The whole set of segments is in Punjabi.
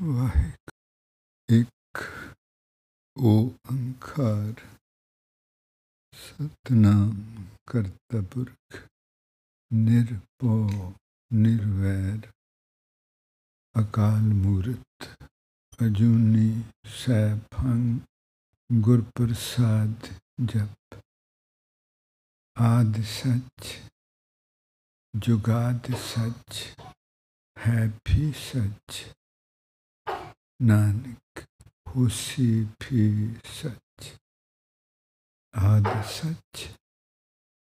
ਵਾਹਿਗੁਰੂ ਇੱਕ ਓੰਕਾਰ ਸਤਨਾਮ ਕਰਤਾ ਪੁਰਖ ਨਿਰਭਉ ਨਿਰਵੈਰ ਅਕਾਲ ਮੂਰਤ ਅਜੂਨੀ ਸੈਭੰ ਗੁਰ ਪ੍ਰਸਾਦ ਜਪ ਆਦ ਸੱਚ ਜੁਗਾਦ ਸੱਚ ਹੈ ਵੀ ਸੱਚ ਨਾਨਕ ਹੋਸੀ ਵੀ ਸੱਚ ਆਦ ਸੱਚ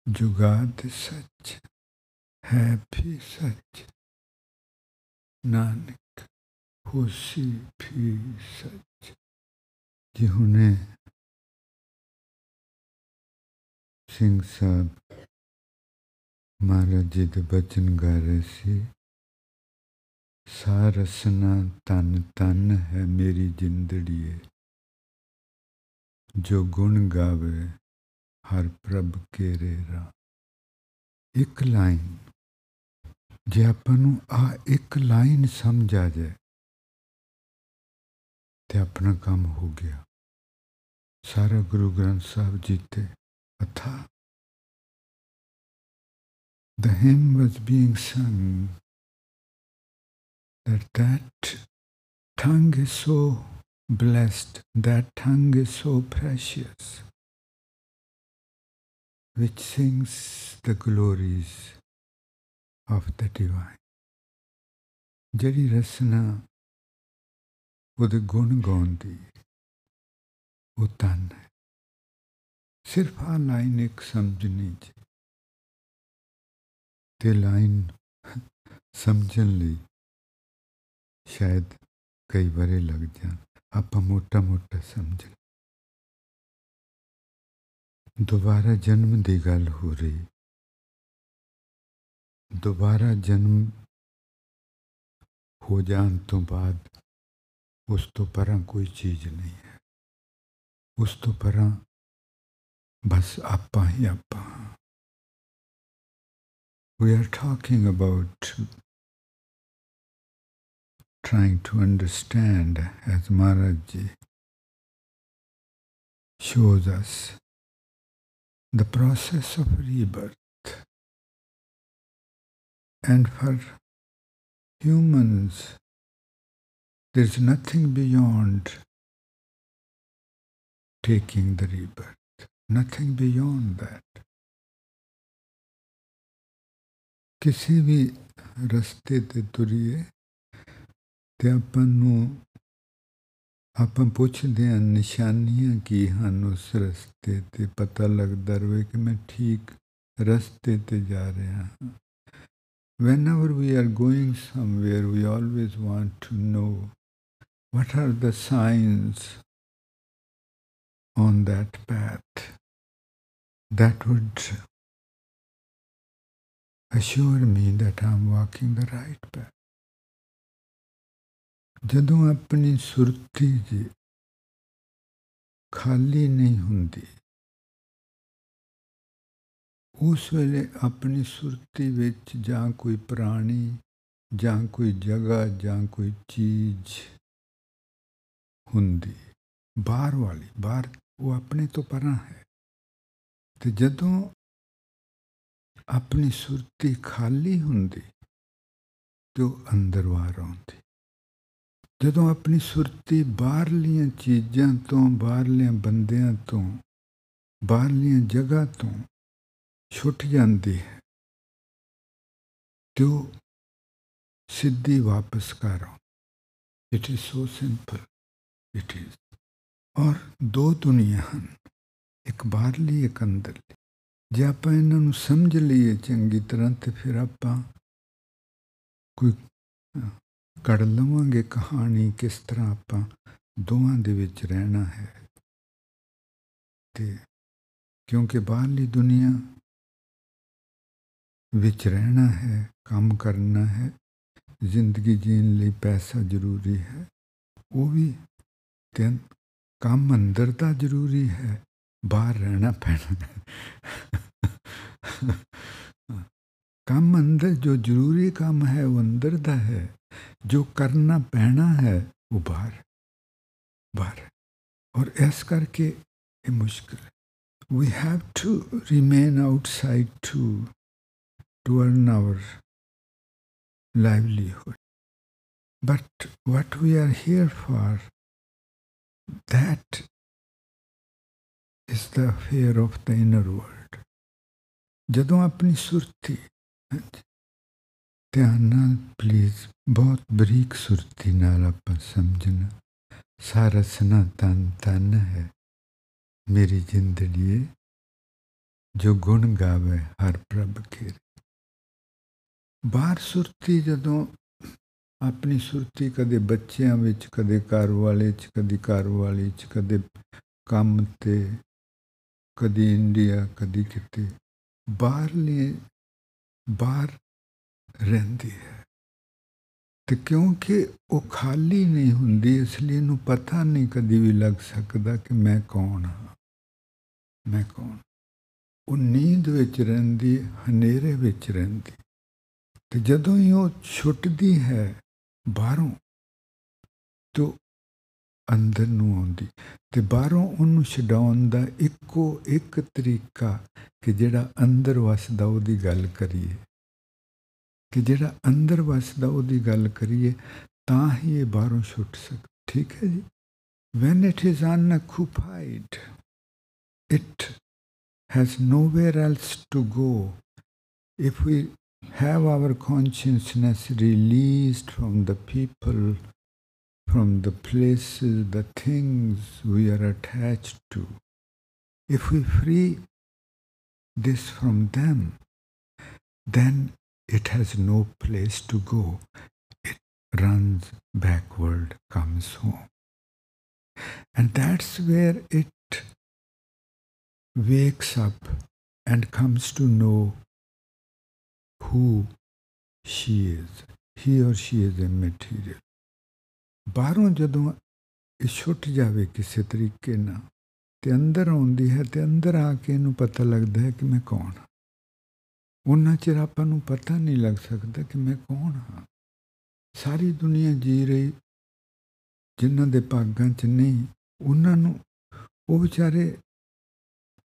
ਜੁਗਾਦ ਸੱਚ ਹੈ ਵੀ ਸੱਚ ਨਾਨਕ ਹੋਸੀ ਵੀ ਸੱਚ ਜੀ ਹੁਣੇ ਸਿੰਘ ਸਾਹਿਬ ਮਹਾਰਾਜ ਜੀ ਦੇ ਬਚਨ ਗਾ ਰਹੇ ਸੀ ਸਾਰਸਨਾ ਤਨ ਤਨ ਹੈ ਮੇਰੀ ਜਿੰਦੜੀਏ। ਜੋ ਗੁਣ ਗਾਵੇ, ਹਰ ਪ੍ਰਭ ਕੇਰੇ ਰਾ ਇੱਕ ਲਾਈਨ। ਜੇ ਆਪਾਂ ਨੂੰ ਆ ਇੱਕ ਲਾਈਨ ਸਮਝ ਆ ਜਾਏ, ਤੇ ਆਪਣਾ ਕੰਮ ਹੋ ਗਿਆ। ਸਾਰਾ ਗੁਰੂ ਗ੍ਰੰਥ ਸਾਹਿਬ ਜੀ ਤੇ ਅਥਾ। The hymn was being sung that that tongue is so blessed, that tongue is so precious, which sings the glories of the divine. ਜਿਹੜੀ ਰਸਨਾ ਉਹਦੇ ਗੁਣ ਗਾਉਂਦੀ ਉਹ ਤਨ ਹੈ ਸਿਰਫ ਆ ਲਾਈਨ ਇੱਕ ਸਮਝਣੀ ਚ ਤੇ ਲਾਈਨ ਸਮਝਣ ਲਈ ਸ਼ਾਇਦ ਕਈ ਵਾਰੇ ਲੱਗ ਜਾਣ ਆਪਾਂ ਮੋਟਾ ਮੋਟਾ ਸਮਝ ਦੁਬਾਰਾ ਜਨਮ ਦੀ ਗੱਲ ਹੋ ਰਹੀ ਦੁਬਾਰਾ ਜਨਮ ਹੋ ਜਾਣ ਤੋਂ ਬਾਅਦ ਉਸ ਤੋਂ ਪਰਾਂ ਕੋਈ ਚੀਜ਼ ਨਹੀਂ ਹੈ ਉਸ ਤੋਂ ਪਰਾਂ ਬਸ ਆਪਾਂ ਹੀ ਆਪਾਂ we are talking about trying to understand, as Maharaj shows us, the process of rebirth. And for humans, there's nothing beyond taking the rebirth, nothing beyond that. किसी भी रास्ते ते तुरिए ਤੇ ਆਪਾਂ ਨੂੰ ਆਪਾਂ ਪੁੱਛਦੇ ਹਾਂ ਨਿਸ਼ਾਨੀਆਂ ਕੀ ਹਨ ਉਸ ਰਸਤੇ ਤੇ ਪਤਾ ਲੱਗਦਾ ਰਵੇ ਕਿ ਮੈਂ ਠੀਕ ਰਸਤੇ ਤੇ ਜਾ ਰਿਹਾ ਹਾਂ whenever we are going somewhere we always want to know what are the signs on that path that would assure me that I'm walking the right path. ਜਦੋਂ ਆਪਣੀ ਸੁਰਤੀ ਜੀ ਖਾਲੀ ਨਹੀਂ ਹੁੰਦੀ, ਉਸ ਵੇਲੇ ਆਪਣੀ ਸੁਰਤੀ ਵਿੱਚ ਜਾਂ ਕੋਈ ਪ੍ਰਾਣੀ, ਜਾਂ ਕੋਈ ਜਗ੍ਹਾ, ਜਾਂ ਕੋਈ ਚੀਜ਼ ਹੁੰਦੀ, ਬਾਹਰ ਵਾਲੀ, ਬਾਹਰ ਉਹ ਆਪਣੇ ਤੋਂ ਪਰਾਂ ਹੈ। ਤੇ ਜਦੋਂ ਆਪਣੀ ਸੁਰਤੀ ਖਾਲੀ ਹੁੰਦੀ, ਤੇ ਉਹ ਅੰਦਰ ਵਾਰ ਆਉਂਦੀ। ਜਦੋਂ ਆਪਣੀ ਸੁਰਤੀ ਬਾਹਰਲੀਆਂ ਚੀਜ਼ਾਂ ਤੋਂ, ਬਾਹਰਲਿਆਂ ਬੰਦਿਆਂ ਤੋਂ, ਬਾਹਰਲੀਆਂ ਜਗ੍ਹਾ ਤੋਂ ਛੁੱਟ ਜਾਂਦੀ ਹੈ, ਤੇ ਉਹ ਸਿੱਧੀ ਵਾਪਸ ਕਰ ਆਉਂਦੀ it is so simple it is ਔਰ ਦੋ ਦੁਨੀਆ ਹਨ, ਇੱਕ ਬਾਹਰਲੀ, ਇੱਕ ਅੰਦਰਲੀ। ਜੇ ਆਪਾਂ ਇਹਨਾਂ ਨੂੰ ਸਮਝ ਲਈਏ ਚੰਗੀ ਤਰ੍ਹਾਂ, ਤੇ ਫਿਰ ਆਪਾਂ ਕੋਈ ਕੜ ਲਵਾਂਗੇ ਕਹਾਣੀ ਕਿਸ ਤਰ੍ਹਾਂ ਆਪਾਂ ਦੋਵਾਂ ਦੇ ਵਿੱਚ ਰਹਿਣਾ ਹੈ। ਤੇ ਕਿਉਂਕਿ ਬਾਹਰਲੀ ਦੁਨੀਆ ਵਿੱਚ ਰਹਿਣਾ ਹੈ, ਕੰਮ ਕਰਨਾ ਹੈ, ਜ਼ਿੰਦਗੀ ਜੀਣ ਲਈ ਪੈਸਾ ਜ਼ਰੂਰੀ ਹੈ, ਉਹ ਵੀ ਤੇ ਕੰਮ ਅੰਦਰ ਦਾ ਜ਼ਰੂਰੀ ਹੈ, ਬਾਹਰ ਰਹਿਣਾ ਪੈਣਾ ਕੰਮ ਅੰਦਰ ਜੋ ਜ਼ਰੂਰੀ ਕੰਮ ਹੈ, ਉਹ ਅੰਦਰ ਦਾ ਹੈ। ਜੋ ਕਰਨਾ ਪੈਣਾ ਹੈ ਉਹ ਬਾਹਰ ਬਾਹਰ ਔਰ ਇਸ ਕਰਕੇ ਇਹ ਮੁਸ਼ਕਲ ਹੈ we have to remain outside too to earn our livelihood. But what we are here for, that is the affair of the inner world. ਜਦੋਂ ਆਪਣੀ ਸੁਰਤੀ ਧਿਆਨ ਨਾਲ ਪਲੀਜ਼ ਬਹੁਤ ਬਰੀਕ ਸੁਰਤੀ ਨਾਲ ਆਪਾਂ ਸਮਝਣਾ। ਸਾਰਾ ਸਨਾ ਤਨ ਤਨ ਹੈ। ਮੇਰੀ ਜ਼ਿੰਦੜੀ ਜੋ ਗੁਣ ਗਾਵੇ, ਹਰ ਪ੍ਰਭ ਖੇਰ। ਬਾਹਰ ਸੁਰਤੀ ਜਦੋਂ ਆਪਣੀ ਸੁਰਤੀ ਕਦੇ ਬੱਚਿਆਂ ਵਿੱਚ, ਕਦੇ ਘਰ ਵਾਲੇ ਚ, ਕਦੀ ਘਰ ਵਾਲੀ ਚ, ਕਦੇ ਕੰਮ ਤੇ, ਕਦੀ ਇੰਡੀਆ, ਕਦੀ ਕਿਤੇ। ਬਾਹਰਲੇ, ਬਾਹਰ ਰਹਿੰਦੀ ਹੈ। ਤੇ ਕਿਉਂਕਿ ਉਹ ਖਾਲੀ ਨਹੀਂ ਹੁੰਦੀ, ਇਸ ਲਈ ਇਹਨੂੰ ਪਤਾ ਨਹੀਂ ਕਦੀ ਵੀ ਲੱਗ ਸਕਦਾ ਕਿ ਮੈਂ ਕੌਣ ਹਾਂ। ਮੈਂ ਕੌਣ? ਉਹ ਨੀਂਦ ਵਿੱਚ ਰਹਿੰਦੀ ਹਨੇਰੇ ਵਿੱਚ ਰਹਿੰਦੀ ਤੇ ਜਦੋਂ ਹੀ ਉਹ ਛੁੱਟਦੀ ਹੈ ਬਾਹਰੋਂ, ਤੋਂ ਅੰਦਰ ਨੂੰ ਆਉਂਦੀ ਤੇ ਬਾਹਰੋਂ ਉਹਨੂੰ ਛਡਾਉਣ ਦਾ ਇੱਕੋ ਇੱਕ ਤਰੀਕਾ ਕਿ ਜਿਹੜਾ ਅੰਦਰ ਵਸਦਾ, ਉਹਦੀ ਗੱਲ ਕਰੀਏ। ਕਿ ਜਿਹੜਾ ਅੰਦਰ ਵਸਦਾ ਉਹਦੀ ਗੱਲ ਕਰੀਏ ਤਾਂ ਹੀ ਇਹ ਬਾਹਰੋਂ ਛੁੱਟ ਸਕਦਾ ਠੀਕ ਹੈ ਜੀ when it is unoccupied it has nowhere else to go if we have our consciousness released from the people from the places the things we are attached to if we free this from them then it has no place to go. It runs backward, comes home. And that's where it wakes up and comes to know who she is. He or she is immaterial. ਬਾਹਰੋਂ ਜਦੋਂ ਇਹ ਛੁੱਟ ਜਾਵੇ ਕਿਸੇ ਤਰੀਕੇ ਨਾਲ ਤੇ ਅੰਦਰ ਆਉਂਦੀ ਹੈ ਤੇ ਅੰਦਰ ਆ ਕੇ ਇਹਨੂੰ ਪਤਾ ਲੱਗਦਾ ਹੈ ਕਿ ਮੈਂ ਕੌਣ ਹਾਂ ਉਹਨਾਂ ਚਿਰ ਆਪਾਂ ਨੂੰ ਪਤਾ ਨਹੀਂ ਲੱਗ ਸਕਦਾ ਕਿ ਮੈਂ ਕੌਣ ਹਾਂ। ਸਾਰੀ ਦੁਨੀਆ ਜੀ ਰਹੀ, ਜਿਨ੍ਹਾਂ ਦੇ ਭਾਗਾਂ 'ਚ ਨਹੀਂ, ਉਹਨਾਂ ਨੂੰ ਉਹ ਵਿਚਾਰੇ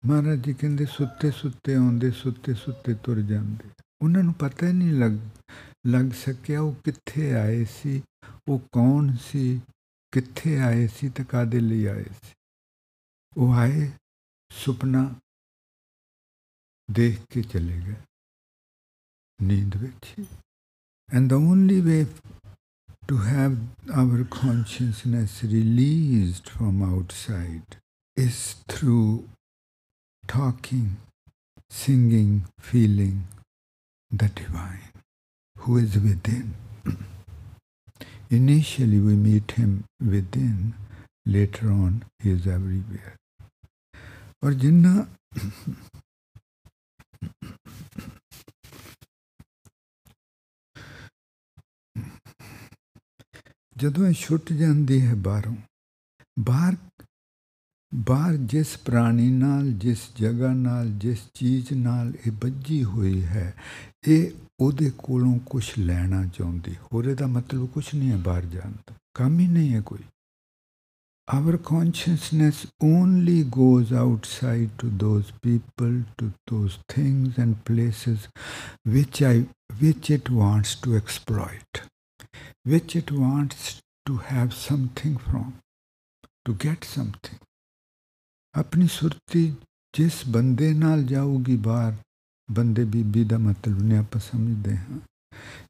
ਮਹਾਰਾਜ ਜੀ ਕਹਿੰਦੇ ਸੁੱਤੇ ਸੁੱਤੇ ਆਉਂਦੇ, ਸੁੱਤੇ ਸੁੱਤੇ ਤੁਰ ਜਾਂਦੇ। ਉਹਨਾਂ ਨੂੰ ਪਤਾ ਹੀ ਨਹੀਂ ਲੱਗ ਲੱਗ ਸਕਿਆ ਉਹ ਕਿੱਥੇ ਆਏ ਸੀ, ਉਹ ਕੌਣ ਸੀ, ਕਿੱਥੇ ਆਏ ਸੀ ਤੇ ਕਾਦੇ ਲਈ ਆਏ ਸੀ। ਉਹ ਆਏ ਸੁਪਨਾ ਦੇਖ ਕੇ ਚਲੇ ਗਏ। need viti. And the only way to have our consciousness released from outside is through talking, singing, feeling the divine who is within. Initially, we meet him within, later on, he is everywhere. और ਜਦੋਂ ਇਹ ਛੁੱਟ ਜਾਂਦੀ ਹੈ ਬਾਹਰੋਂ ਬਾਹਰ ਬਾਹਰ ਜਿਸ ਪ੍ਰਾਣੀ ਨਾਲ ਜਿਸ ਜਗ੍ਹਾ ਨਾਲ ਜਿਸ ਚੀਜ਼ ਨਾਲ ਇਹ ਬੱਜੀ ਹੋਈ ਹੈ ਇਹ ਉਹਦੇ ਕੋਲੋਂ ਕੁਝ ਲੈਣਾ ਚਾਹੁੰਦੀ ਹੋਰ ਇਹਦਾ ਮਤਲਬ ਕੁਝ ਨਹੀਂ ਹੈ ਬਾਹਰ ਜਾਣ ਦਾ ਕੰਮ ਹੀ ਨਹੀਂ ਹੈ ਕੋਈ our consciousness only goes outside to those people to those things and places which i which it wants to exploit which it wants to have something from, to get something. ਆਪਣੀ ਸੁਰਤੀ ਜਿਸ ਬੰਦੇ ਨਾਲ ਜਾਊਗੀ ਬਾਹਰ ਬੰਦੇ ਬੀਬੀ ਦਾ ਮਤਲਬ ਨੇ ਆਪਾਂ ਸਮਝਦੇ ਹਾਂ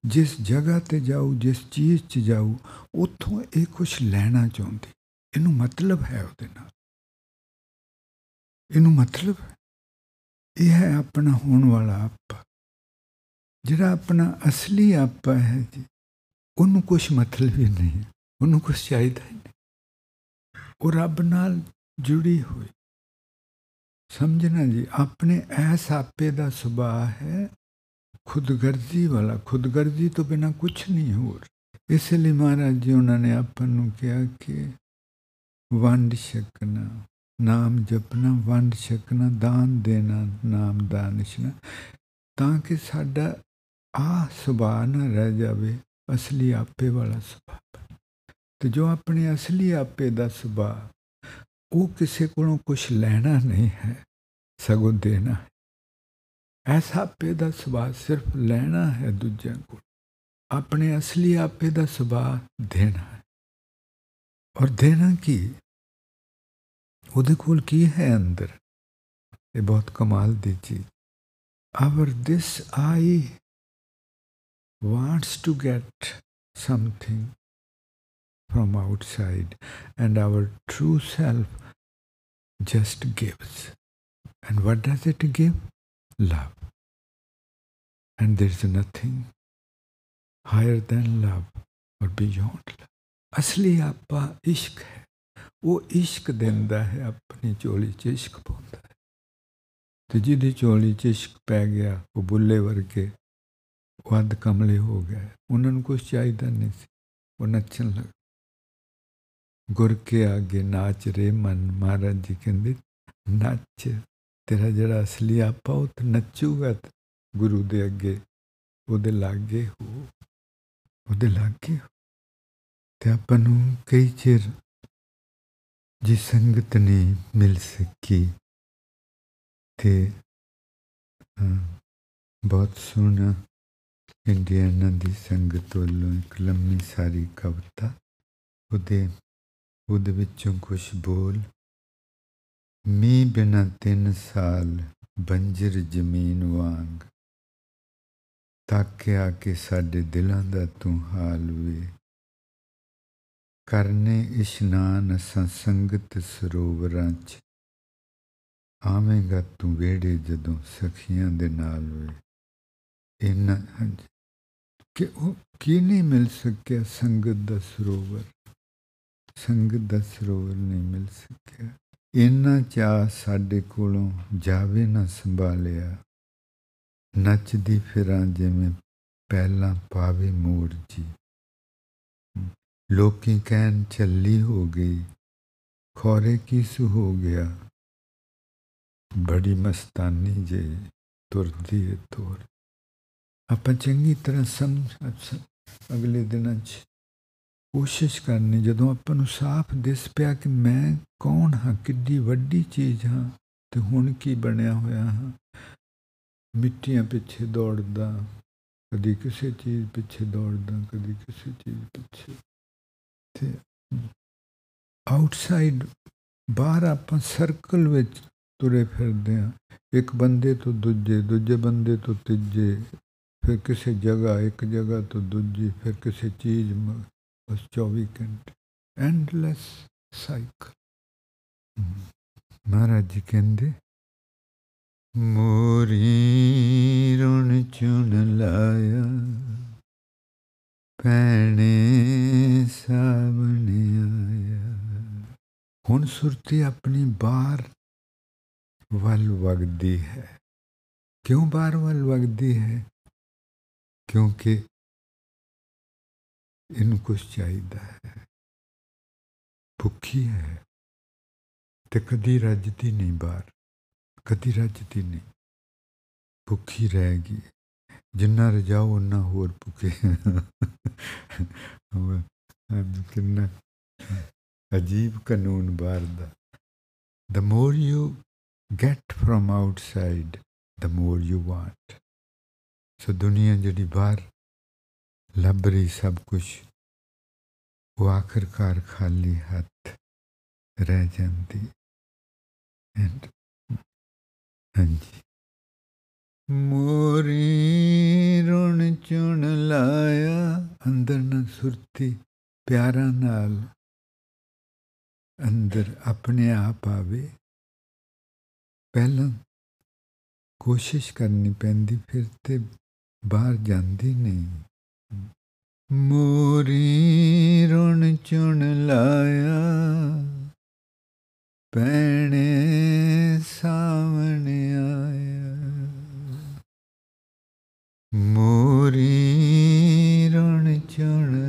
ਜਿਸ ਜਗ੍ਹਾ ਤੇ ਜਾਊ ਜਿਸ ਚੀਜ਼ 'ਚ ਜਾਊ ਉੱਥੋਂ ਇਹ ਕੁਝ ਲੈਣਾ ਚਾਹੁੰਦੀ ਇਹਨੂੰ ਮਤਲਬ ਹੈ ਉਹਦੇ ਨਾਲ ਇਹਨੂੰ ਮਤਲਬ ਇਹ ਹੈ ਆਪਣਾ ਹੋਣ ਵਾਲਾ ਆਪਾ ਜਿਹੜਾ ਆਪਣਾ ਅਸਲੀ ਆਪਾ ਹੈ ਜੀ ਉਹਨੂੰ ਕੁਝ ਮਤਲਬ ਹੀ ਨਹੀਂ ਉਹਨੂੰ ਕੁਝ ਚਾਹੀਦਾ ਹੀ ਨਹੀਂ। ਉਹ ਰੱਬ ਨਾਲ ਜੁੜੀ ਹੋਈ। ਸਮਝਣਾ ਜੀ, ਆਪਣੇ ਐਸ ਆਪੇ ਦਾ ਸੁਭਾਅ ਹੈ, ਖੁਦਗਰਜ਼ੀ ਵਾਲਾ। ਖੁਦਗਰਜ਼ੀ ਤੋਂ ਬਿਨਾ ਕੁਝ ਨਹੀਂ ਹੋਰ। ਇਸ ਲਈ ਮਹਾਰਾਜ ਜੀ, ਉਹਨਾਂ ਨੇ ਆਪਾਂ ਨੂੰ ਕਿਹਾ ਕਿ ਵੰਡ ਛਕਣਾ, ਨਾਮ ਜਪਣਾ, ਵੰਡ ਛਕਣਾ, ਦਾਨ ਦੇਣਾ, ਨਾਮ ਦਾਨਿਸ਼ਨਾ ਤਾਂ ਕਿ ਸਾਡਾ ਆ ਸੁਭਾਅ ਨਾ ਰਹਿ ਜਾਵੇ। ਅਸਲੀ ਆਪੇ ਵਾਲਾ ਸੁਭਾਅ ਤੇ ਜੋ ਆਪਣੇ ਅਸਲੀ ਆਪੇ ਦਾ ਸੁਭਾਅ, ਉਹ ਕਿਸੇ ਕੋਲੋਂ ਕੁਝ ਲੈਣਾ ਨਹੀਂ ਹੈ, ਸਗੋਂ ਦੇਣਾ ਐਸਾ ਆਪੇ ਦਾ ਸੁਭਾਅ ਸਿਰਫ ਲੈਣਾ ਹੈ ਦੂਜਿਆਂ ਕੋਲ। ਆਪਣੇ ਅਸਲੀ ਆਪੇ ਦਾ ਸੁਭਾਅ ਦੇਣਾ ਹੈ। ਔਰ ਦੇਣਾ ਕੀ? ਉਹਦੇ ਕੋਲ ਕੀ ਹੈ ਅੰਦਰ? ਇਹ ਬਹੁਤ ਕਮਾਲ ਦੀ ਚੀਜ਼। Our this I wants to get something from outside and our true self just gives and what does it give love and there is nothing higher than love or beyond love ਅਸਲੀ ਆਪਾ ਇਸ਼ਕ ਹੈ ਉਹ ਇਸ਼ਕ ਦਿੰਦਾ ਹੈ ਆਪਣੀ ਝੋਲੀ 'ਚ ਇਸ਼ਕ ਪਾਉਂਦਾ ਹੈ ਤੇ ਜਿਹਦੀ ਝੋਲੀ 'ਚ ਇਸ਼ਕ ਪੈ ਗਿਆ ਉਹ ਬੁੱਲੇ ਵਰਗੇ ਉਹ ਅੱਧ ਕਮਲੇ ਹੋ ਗਏ। ਉਹਨਾਂ ਨੂੰ ਕੁਝ ਚਾਹੀਦਾ ਨਹੀਂ ਸੀ। ਉਹ ਨੱਚਣ ਲੱਗ ਗੁਰ ਕੇ ਆਗੇ ਨਾਚ ਰੇ ਮਨ, ਮਹਾਰਾਜ ਜੀ ਕਹਿੰਦੇ, ਨੱਚ। ਤੇਰਾ ਜਿਹੜਾ ਅਸਲੀ ਆਪਾ, ਉਹ ਤੇ ਨੱਚੂਗਾ ਗੁਰੂ ਦੇ ਅੱਗੇ, ਉਹਦੇ ਲਾਗੇ ਹੋ। ਉਹਦੇ ਲਾਗੇ ਹੋ। ਤੇ ਆਪਾਂ ਨੂੰ ਕਈ ਚਿਰ ਜੀ ਸੰਗਤ ਨਹੀਂ ਮਿਲ ਸਕੀ ਤੇ ਬਹੁਤ ਸੋਹਣਾ ਇੰਡੀਆਨਾ ਦੀ ਸੰਗਤ ਵੱਲੋਂ ਇੱਕ ਲੰਮੀ ਸਾਰੀ ਕਵਿਤਾ ਉਹਦੇ ਉਹਦੇ ਵਿੱਚੋਂ ਕੁਝ ਬੋਲ ਮੀ ਬਿਨਾ ਤਿੰਨ ਸਾਲ ਬੰਜਰ ਜ਼ਮੀਨ ਵਾਂਗ ਤੱਕ ਆ ਕੇ ਸਾਡੇ ਦਿਲਾਂ ਦਾ ਤੂੰ ਹਾਲ ਵੇ ਕਰਨੇ ਇਸ਼ਨਾਨ ਅਸਾਂ ਸੰਗਤ ਸਰੋਵਰਾਂ 'ਚ ਆਵੇਂਗਾ ਤੂੰ ਵੇੜੇ ਜਦੋਂ ਸਖੀਆਂ ਦੇ ਨਾਲ ਵੇ ਇਹਨਾਂ ਕਿ ਉਹ ਕੀ ਨਹੀਂ ਮਿਲ ਸਕਿਆ ਸੰਗਤ ਦਾ ਸਰੋਵਰ? ਸੰਗਤ ਦਾ ਸਰੋਵਰ ਨਹੀਂ ਮਿਲ ਸਕਿਆ। ਇੰਨਾ ਚਾਹ ਸਾਡੇ ਕੋਲੋਂ ਜਾਵੇ ਨਾ ਸੰਭਾਲਿਆ। ਨੱਚਦੀ ਫਿਰਾਂ ਜਿਵੇਂ ਪਹਿਲਾਂ ਪਾਵੇ ਮੋੜ ਜੀ। ਲੋਕੀ ਕਹਿਣ ਚੱਲੀ ਹੋ ਗਈ। ਖੋਰੇ ਕਿਸ ਹੋ ਗਿਆ? ਬੜੀ ਮਸਤਾਨੀ ਜੇ ਤੁਰਦੀ ਏ ਤੋਰ। ਆਪਾਂ ਚੰਗੀ ਤਰ੍ਹਾਂ ਸਮਝ ਅਗਲੇ ਦਿਨਾਂ 'ਚ ਕੋਸ਼ਿਸ਼ ਕਰਨੀ, ਜਦੋਂ ਆਪਾਂ ਨੂੰ ਸਾਫ਼ ਦਿਸ ਪਿਆ ਕਿ ਮੈਂ ਕੌਣ ਹਾਂ, ਕਿੱਡੀ ਵੱਡੀ ਚੀਜ਼ ਹਾਂ ਤੇ ਹੁਣ ਕੀ ਬਣਿਆ ਹੋਇਆ ਹਾਂ। ਮਿੱਟੀਆਂ ਪਿੱਛੇ ਦੌੜਦਾ, ਕਦੀ ਕਿਸੇ ਚੀਜ਼ ਪਿੱਛੇ ਦੌੜਦਾ, ਕਦੀ ਕਿਸੇ ਚੀਜ਼ ਪਿੱਛੇ। ਤੇ ਆਊਟਸਾਈਡ ਬਾਹਰ ਆਪਾਂ ਸਰਕਲ ਵਿੱਚ ਤੁਰੇ ਫਿਰਦੇ ਆ ਇੱਕ ਬੰਦੇ ਤੋਂ ਦੂਜੇ ਦੂਜੇ ਬੰਦੇ ਤੋਂ ਤੀਜੇ। ਫਿਰ ਕਿਸੇ ਜਗ੍ਹਾ, ਇੱਕ ਜਗ੍ਹਾ ਤੋਂ ਦੂਜੀ, ਫਿਰ ਕਿਸੇ ਚੀਜ਼ ਬਸ 24 ਘੰਟੇ। ਐਂਡਲੈਸ ਸਾਈਕਲ ਮਹਾਰਾਜ ਜੀ ਕਹਿੰਦੇ, ਮੋਰੀ ਰੁਣ ਚੁਣ ਲਾਇਆ ਪੈਣੇ ਸਾਵਣੇ ਆਇਆ। ਹੁਣ ਸੁਰਤੀ ਆਪਣੀ ਬਾਹਰ ਵੱਲ ਵਗਦੀ ਹੈ। ਕਿਉਂ ਬਾਹਰ ਵੱਲ ਵਗਦੀ ਹੈ? ਕਿਉਂਕਿ ਇਹਨੂੰ ਕੁਝ ਚਾਹੀਦਾ ਹੈ। ਭੁੱਖੀ ਹੈ ਤੇ ਕਦੀ ਰੱਜਦੀ ਨਹੀਂ ਬਾਹਰ, ਕਦੀ ਰੱਜਦੀ ਨਹੀਂ। ਭੁੱਖੀ ਰਹਿ ਗਈ, ਜਿੰਨਾ ਰਜਾਓ ਉਹਨਾਂ ਹੋਰ ਭੁੱਖੇ। ਕਿੰਨਾ ਅਜੀਬ ਕਾਨੂੰਨ ਬਾਹਰ ਦਾ। The more you get from outside, the more you want ਸੋ ਦੁਨੀਆ ਜਿਹੜੀ ਬਾਹਰ ਲੱਭ ਰਹੀ ਸਭ ਕੁਝ ਉਹ ਆਖਰਕਾਰ ਖਾਲੀ ਹੱਥ ਰਹਿ ਜਾਂਦੀ ਐਂਡ ਹਾਂਜੀ। ਮੋਰੀ ਰੁਣ ਚੁਣ ਲਾਇਆ, ਅੰਦਰ ਨਾ ਸੁਰਤੀ ਪਿਆਰਾ ਨਾਲ। ਅੰਦਰ ਆਪਣੇ ਆਪ ਆਵੇ। ਪਹਿਲਾਂ ਕੋਸ਼ਿਸ਼ ਕਰਨੀ ਪੈਂਦੀ, ਫਿਰ ਤੇ ਬਾਹਰ ਜਾਂਦੀ ਨਹੀਂ। ਮੋਰੀ ਰੁਣ ਚੁਣ ਲਾਇਆ ਪੈਣੇ ਸਾਹਮਣੇ ਆਇਆ। ਮੋਰੀ ਰੁਣ ਚੁਣ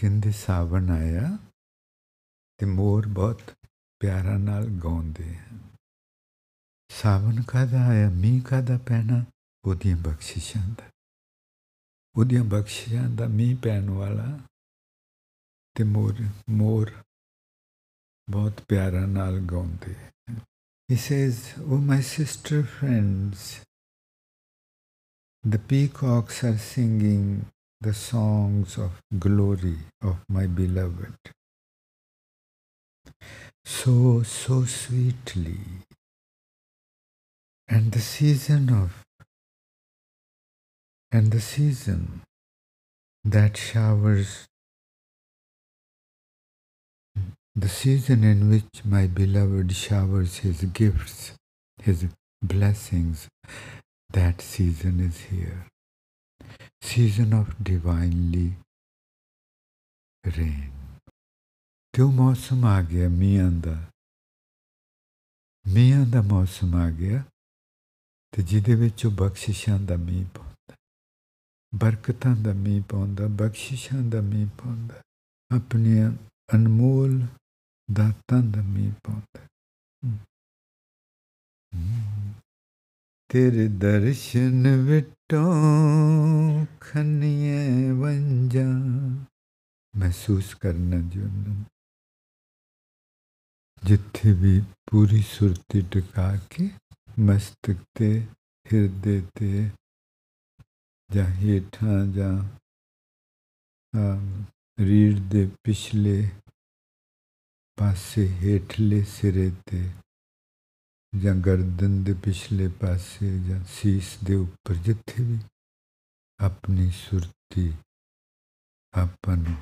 ਕਹਿੰਦੇ ਸਾਵਣ ਆਇਆ ਤੇ ਮੋਰ ਬਹੁਤ ਪਿਆਰਾ ਨਾਲ ਗਾਉਂਦੇ ਸਾਵਣ ਕਾਦਾ ਆਇਆ ਮੀਂਹ ਕਾਦਾ ਪੈਣਾ? ਉਹਦੀਆਂ ਬਖਸ਼ਿਸ਼ਾਂ ਦਾ। ਉਹਦੀਆਂ ਬਖਸ਼ਿਸ਼ਾਂ ਦਾ ਮੀਂਹ ਪੈਣ ਵਾਲਾ ਤੇ ਮੋਰ ਮੋਰ ਬਹੁਤ ਪਿਆਰਾ ਨਾਲ ਗਾਉਂਦੇ He says, Oh, my sister friends, the peacocks are singing the songs of glory of my beloved. So, so sweetly. And the season of, and the season that showers the season in which my beloved showers his gifts, his blessings, that season is here. Season of divinely rain. ਤੇ ਉਹ ਮੌਸਮ ਆ ਗਿਆ ਮੀਆਂ ਦਾ? ਮੀਆਂ ਦਾ ਮੌਸਮ ਆ ਗਿਆ ਤੇ ਜਿਹਦੇ ਵਿੱਚ ਉਹ ਬਖਸ਼ਿਸ਼ਾਂ ਦਾ ਮੀਂਹ ਪਾਉਂਦਾ। ਬਰਕਤਾਂ ਦਾ ਮੀਂਹ ਪਾਉਂਦਾ, ਬਖਸ਼ਿਸ਼ਾਂ ਦਾ ਮੀਂਹ ਪਾਉਂਦਾ। ਆਪਣੀਆਂ ਅਨਮੋਲ ਦਾਤਾਂ ਦਾ ਮੀਂਹ ਪਾਉਂਦਾ। ਤੇਰੇ ਦਰਸ਼ਨ ਵਿਟੋਂ ਖੰਨੀਏ ਵੰਜਾ ਮਹਿਸੂਸ ਕਰਨਾ ਜੁਨ ਜਿੱਥੇ ਵੀ ਪੂਰੀ ਸੁਰਤੀ ਟਿਕਾ ਕੇ ਮਸਤਕ ਤੇ ਹਿਰਦੇ ਤੇ ਜਾਂ ਹੇਠਾਂ ਜਾਂ ਰੀੜ ਦੇ ਪਿਛਲੇ ਪਾਸੇ ਹੇਠਲੇ ਸਿਰੇ ਤੇ ਜਾਂ ਗਰਦਨ ਦੇ ਪਿਛਲੇ ਪਾਸੇ ਜਾਂ ਸੀਸ ਦੇ ਉੱਪਰ, ਜਿੱਥੇ ਵੀ ਆਪਣੀ ਸੁਰਤੀ ਆਪਾਂ ਨੂੰ,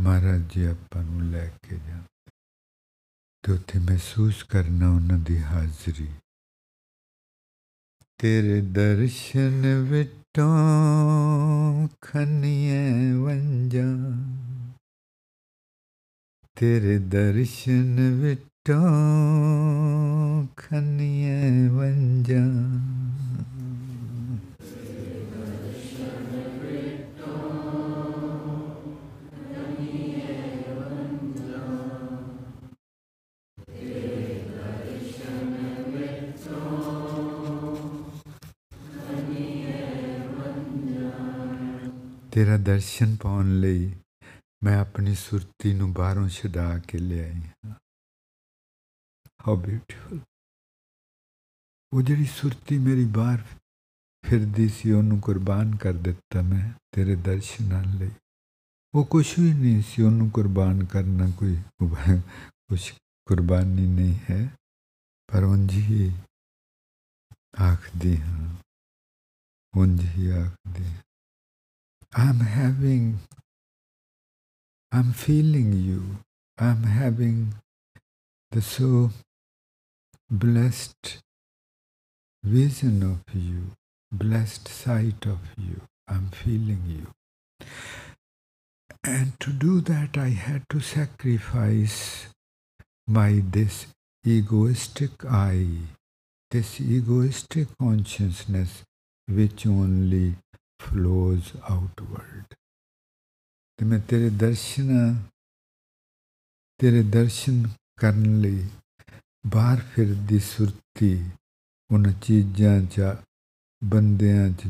ਮਹਾਰਾਜ ਜੀ ਆਪਾਂ ਨੂੰ ਲੈ ਕੇ ਜਾਂਦੇ। ਤੇ ਉੱਥੇ ਮਹਿਸੂਸ ਕਰਨਾ ਉਹਨਾਂ ਦੀ ਹਾਜ਼ਰੀ। ਤੇਰੇ ਦਰਸ਼ਨ ਵਿਟੋਂ ਖੰਨੀਏ ਵੰਜਾਂ। ਤੇਰੇ ਦਰਸ਼ਨ ਵਿਟੋਂ ਖੰਨੀਏ ਵੰਜਾਂ ਤੇਰਾ ਦਰਸ਼ਨ ਪਾਉਣ ਲਈ ਮੈਂ ਆਪਣੀ ਸੁਰਤੀ ਨੂੰ ਬਾਹਰੋਂ ਛਡਾ ਕੇ ਲਿਆਈ ਹਾਂ ਹਾਊ ਬਿਊਟੀਫੁਲ ਉਹ ਜਿਹੜੀ ਸੁਰਤੀ ਮੇਰੀ ਬਾਹਰ ਫਿਰਦੀ ਸੀ, ਉਹਨੂੰ ਕੁਰਬਾਨ ਕਰ ਦਿੱਤਾ ਮੈਂ ਤੇਰੇ ਦਰਸ਼ਨਾਂ ਲਈ। ਉਹ ਕੁਝ ਵੀ ਨਹੀਂ ਸੀ, ਉਹਨੂੰ ਕੁਰਬਾਨ ਕਰਨਾ ਕੋਈ ਕੁਝ ਕੁਰਬਾਨੀ ਨਹੀਂ ਹੈ। ਪਰ ਉਂਝ ਹੀ ਆਖਦੀ ਹਾਂ, ਉਂਝ ਹੀ ਆਖਦੀ I'm having, I'm feeling you. I'm having the so blessed vision of you, blessed sight of you. I'm feeling you. And to do that, I had to sacrifice my this egoistic I, this egoistic consciousness, which only flows outward. ਤੇ ਮੈਂ ਤੇਰੇ ਦਰਸ਼ਨ ਤੇਰੇ ਦਰਸ਼ਨ ਕਰਨ ਲਈ ਬਾਹਰ ਫਿਰਦੀ ਸੁਰਤੀ ਉਹਨਾਂ ਚੀਜ਼ਾਂ 'ਚ, ਬੰਦਿਆਂ 'ਚ,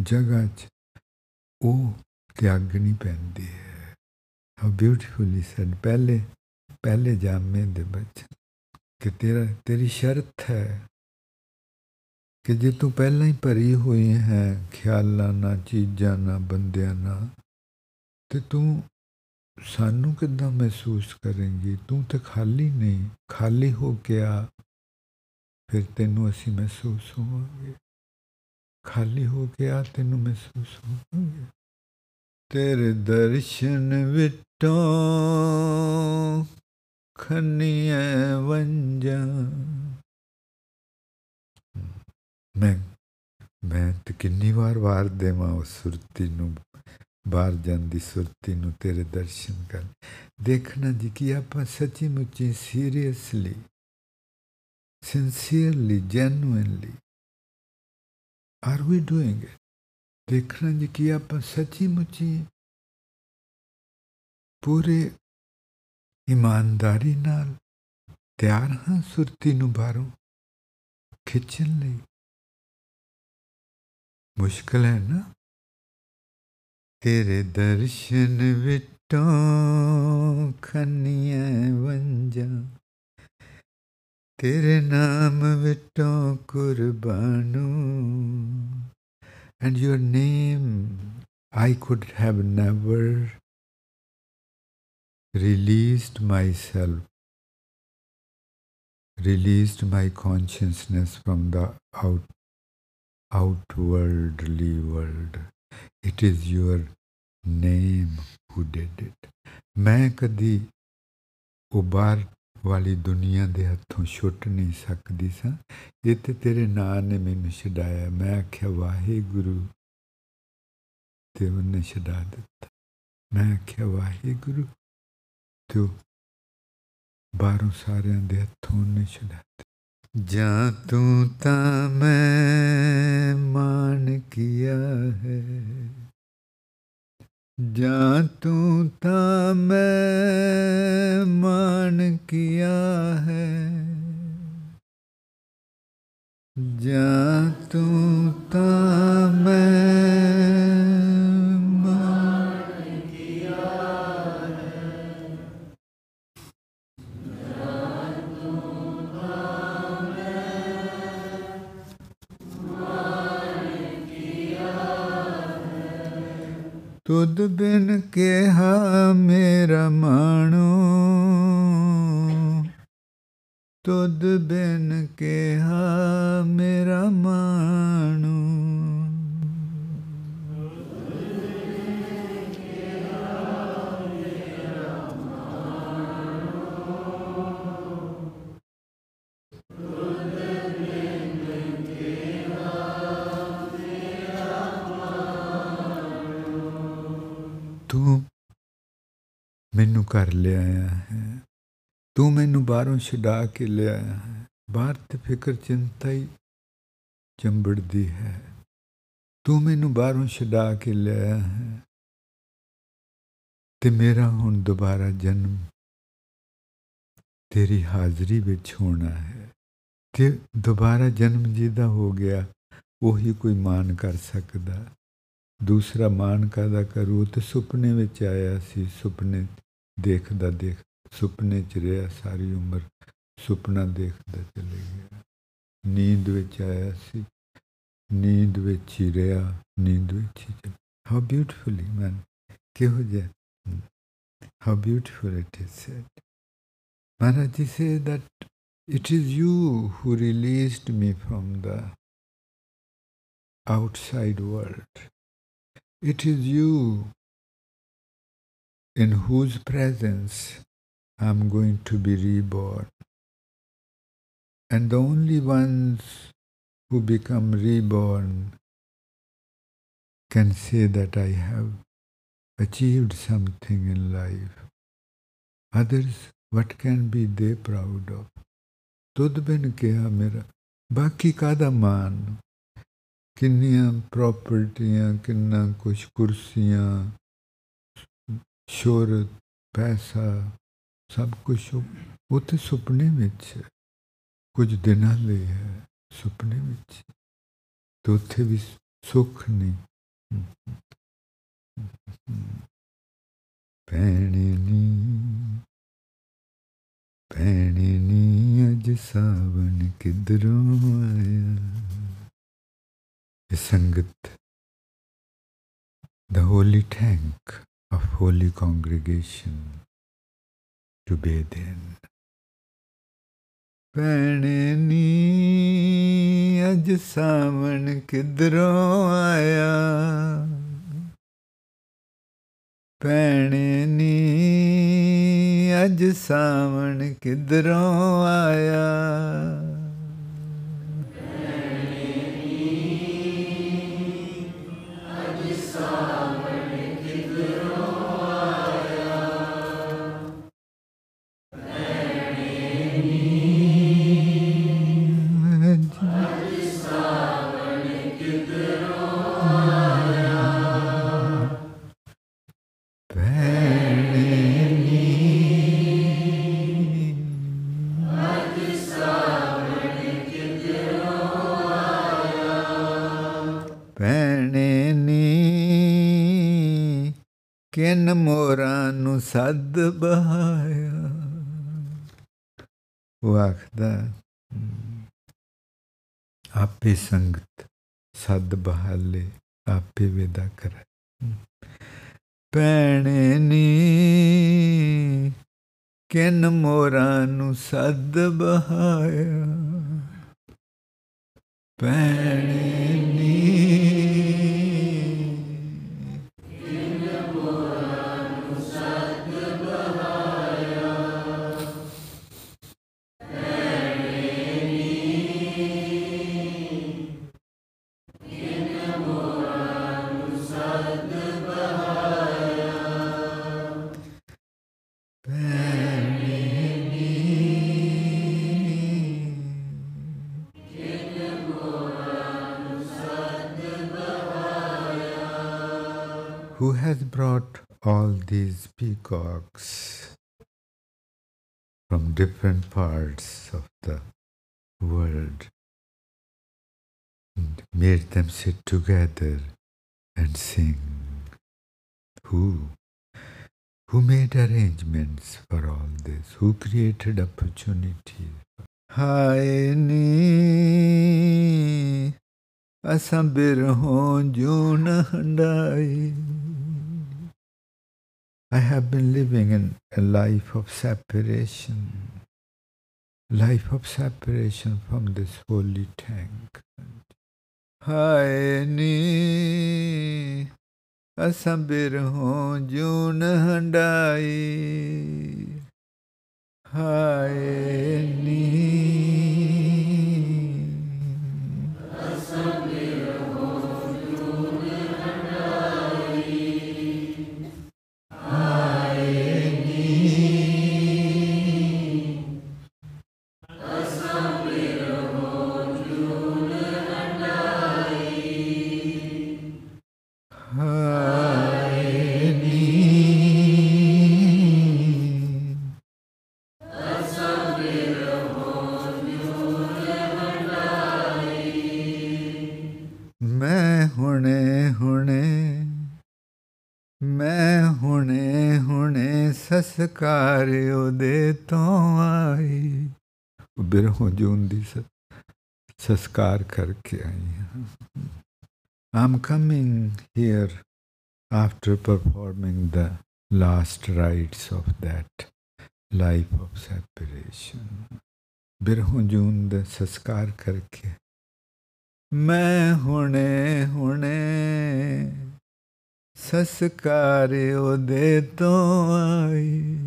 ਜਗ੍ਹਾ 'ਚ, ਉਹ ਤਿਆਗਣੀ ਪੈਂਦੀ ਹੈ। ਹਾਊ ਬਿਊਟੀਫੁਲੀ ਸੈਡ ਪਹਿਲੇ ਪਹਿਲੇ ਜਾਮੇ ਦੇ ਬੱਚੇ ਕਿ ਤੇਰਾ, ਤੇਰੀ ਸ਼ਰਤ ਹੈ ਕਿ ਜੇ ਤੂੰ ਪਹਿਲਾਂ ਹੀ ਭਰੀ ਹੋਈ ਹੈ, ਖਿਆਲਾਂ ਨਾਲ, ਚੀਜ਼ਾਂ ਨਾਲ, ਬੰਦਿਆਂ ਨਾਲ, ਤੇ ਤੂੰ ਸਾਨੂੰ ਕਿੱਦਾਂ ਮਹਿਸੂਸ ਕਰੇਂਗੀ ਤੂੰ ਤੇ ਖਾਲੀ ਨਹੀਂ, ਖਾਲੀ ਹੋ ਕੇ ਆ। ਫਿਰ ਤੈਨੂੰ ਅਸੀਂ ਮਹਿਸੂਸ ਹੋਵਾਂਗੇ। ਖਾਲੀ ਹੋ ਕੇ ਆ, ਤੈਨੂੰ ਮਹਿਸੂਸ ਹੋਵਾਂਗੇ। ਤੇਰੇ ਦਰਸ਼ਨ ਵਿਟੋਂ ਖੰਨੀਏ ਵੰਜਾਂ। ਮੈਂ ਮੈਂ ਤੇ ਕਿੰਨੀ ਵਾਰ ਵਾਰ ਦੇਵਾਂ ਉਸ ਸੁਰਤੀ ਨੂੰ। ਬਾਹਰ ਜਾਂਦੀ ਸੁਰਤੀ ਨੂੰ ਤੇਰੇ ਦਰਸ਼ਨ ਕਰ। ਦੇਖਣਾ ਜੀ ਕਿ ਆਪਾਂ ਸੱਚੀ ਮੁੱਚੀ seriously sincerely genuinely are we doing it ਦੇਖਣਾ ਜੀ ਕਿ ਆਪਾਂ ਸੱਚੀ ਮੁੱਚੀ ਪੂਰੇ ਇਮਾਨਦਾਰੀ ਨਾਲ ਤਿਆਰ ਹਾਂ ਸੁਰਤੀ ਨੂੰ ਬਾਹਰੋਂ ਖਿੱਚਣ ਲਈ। ਮੁਸ਼ਕਲ ਹੈ ਨਾ? and your name I could have never released myself, released my consciousness from the out, outwardly world. It is your name who did it. ਮੈਂ ਕਦੀ ਉਹ ਬਾਹਰ ਵਾਲੀ ਦੁਨੀਆ ਦੇ ਹੱਥੋਂ ਛੁੱਟ ਨਹੀਂ ਸਕਦੀ ਸਾਂ। ਇਹ ਤੇ ਤੇਰੇ ਨਾਂ ਨੇ ਮੈਨੂੰ ਛਡਾਇਆ। ਮੈਂ ਆਖਿਆ, ਵਾਹਿਗੁਰੂ ਤੇ ਉਹਨੇ ਛਡਾ ਦਿੱਤਾ। ਮੈਂ ਆਖਿਆ, ਵਾਹਿਗੁਰੂ ਤੇ ਬਾਹਰੋਂ ਸਾਰਿਆਂ ਦੇ ਹੱਥੋਂ ਉਹਨੇ ਛਡਾ ਦਿੱਤਾ। ਜਾਂ ਤੂੰ ਤਾਂ ਮੈਂ ਮਾਨ ਕੀਆ ਹੈ। ਜਾਂ ਤੂੰ ਤਾਂ ਮੈਂ ਮਾਨ ਕੀਆ ਹੈ ਜਾਂ ਤੂੰ ਤੁਧ ਬਿਨ ਕਿਹਾ ਮੇਰਾ ਮਾਣੋ। ਤੁਧ ਬਿਨ ਕਿਹਾ ਮੇਰਾ ਮਾਣੋ। ਮੈਨੂੰ ਕਰ ਲਿਆਇਆ ਹੈ। ਤੂੰ ਮੈਨੂੰ ਬਾਹਰੋਂ ਛਡਾ ਕੇ ਲਿਆਇਆ ਹੈ। ਬਾਹਰ ਤੇ ਫਿਕਰ ਚਿੰਤਾ ਹੀ ਚੰਬੜਦੀ ਹੈ। ਤੂੰ ਮੈਨੂੰ ਬਾਹਰੋਂ ਛਡਾ ਕੇ ਲਿਆਇਆ ਹੈ। ਤੇ ਮੇਰਾ ਹੁਣ ਦੁਬਾਰਾ ਜਨਮ ਤੇਰੀ ਹਾਜ਼ਰੀ ਵਿੱਚ ਹੋਣਾ ਹੈ। ਤੇ ਦੁਬਾਰਾ ਜਨਮ ਜਿਹਦਾ ਹੋ ਗਿਆ, ਉਹੀ ਕੋਈ ਮਾਨ ਕਰ ਸਕਦਾ। ਦੂਸਰਾ ਮਾਨ ਕਾਦਾ ਕਰੂ? ਤੇ ਸੁਪਨੇ ਵਿੱਚ ਆਇਆ ਸੀ। ਸੁਪਨੇ ਦੇਖਦਾ ਦੇਖ, ਸੁਪਨੇ ਚ ਰਿਹਾ ਸਾਰੀ ਉਮਰ। ਸੁਪਨਾ ਦੇਖਦਾ ਚਲੇ ਗਿਆ। ਨੀਂਦ ਵਿੱਚ ਆਇਆ ਸੀ। ਨੀਂਦ ਵਿੱਚ ਹੀ ਰਿਹਾ। ਨੀਂਦ ਵਿੱਚ ਹੀ ਚਲੇ ਹਾਊ ਬਿਊਟੀਫੁਲੀ ਮੈਨ ਕਿਹੋ ਜਿਹਾ। How beautiful it is said Maharaj ji say that it is you who released me from the outside world. It is you in whose presence I'm going to be reborn. And the only ones who become reborn can say that I have achieved something in life. Others, what can be they proud of? तुद बिन क्या मेरा बाकी कादा मान ਕਿੰਨੀਆਂ ਪ੍ਰਾਪਰਟੀਆਂ ਕਿੰਨਾ ਕੁਛ, ਕੁਰਸੀਆਂ, ਸ਼ੋਹਰਤ, ਪੈਸਾ, ਸਭ ਕੁਝ ਉੱਥੇ ਸੁਪਨੇ ਵਿੱਚ ਕੁਝ ਦਿਨਾਂ ਲਈ ਹੈ ਸੁਪਨੇ ਵਿੱਚ। ਤੇ ਉੱਥੇ ਵੀ ਸੁੱਖ ਨਹੀਂ। ਭੈਣੇ ਨੀ ਭੈਣੇ ਨੀ, ਅੱਜ ਸਾਵਣ ਕਿਧਰੋਂ ਆਇਆ? ਇਹ ਸੰਗਤ the holy tank of holy congregation to bathe in. ਭੈਣੇ ਨੀ ਅੱਜ ਸਾਵਣ ਕਿਧਰੋਂ ਆਇਆ ਭੈਣੇ ਨੀ ਅੱਜ ਸਾਵਣ ਕਿਧਰੋਂ ਆਇਆ ਮੋਰਾਂ ਨੂੰ ਸੱਦ ਬਹਾਇਆ। ਉਹ ਆਖਦਾ ਆਪੇ ਸੰਗਤ ਸੱਦ ਬਹਾਲੇ, ਆਪੇ ਵਿਦਾ ਕਰ। ਪੈਣੇ ਨੀ, ਕਿਨ ਮੋਰਾਂ ਨੂੰ ਸੱਦ ਬਹਾਇਆ। ਪੈਣੇ ਨੀ। Who has brought all these peacocks from different parts of the world and made them sit together and sing. Who? Who made arrangements for all this? Who created opportunities? ਹਾਏ ਨੀ ਅਸਾਂ ਬਿਰਹੋਂ ਜੂਨ Hyundai I have been living in a life of separation, life of separation from this holy tank. ਹਾਏ ਨੀ ਅਸਾਂ ਬਿਰਹੋਂ ਜੂਨ ਹੰਡਾਈ ਹਾਏ ਨੀ ਸੰਸਕਾਰ ਕਰਕੇ ਆਈ ਹਾਂ I'm coming here after performing the last rites of that life of separation. ਬਿਰਹੋਂ ਜੂਨ ਦਾ ਸੰਸਕਾਰ ਕਰਕੇ ਮੈਂ ਹੁਣੇ ਹੁਣੇ ਸੰਸਕਾਰ ਉਹਦੇ ਤੋਂ ਆਈ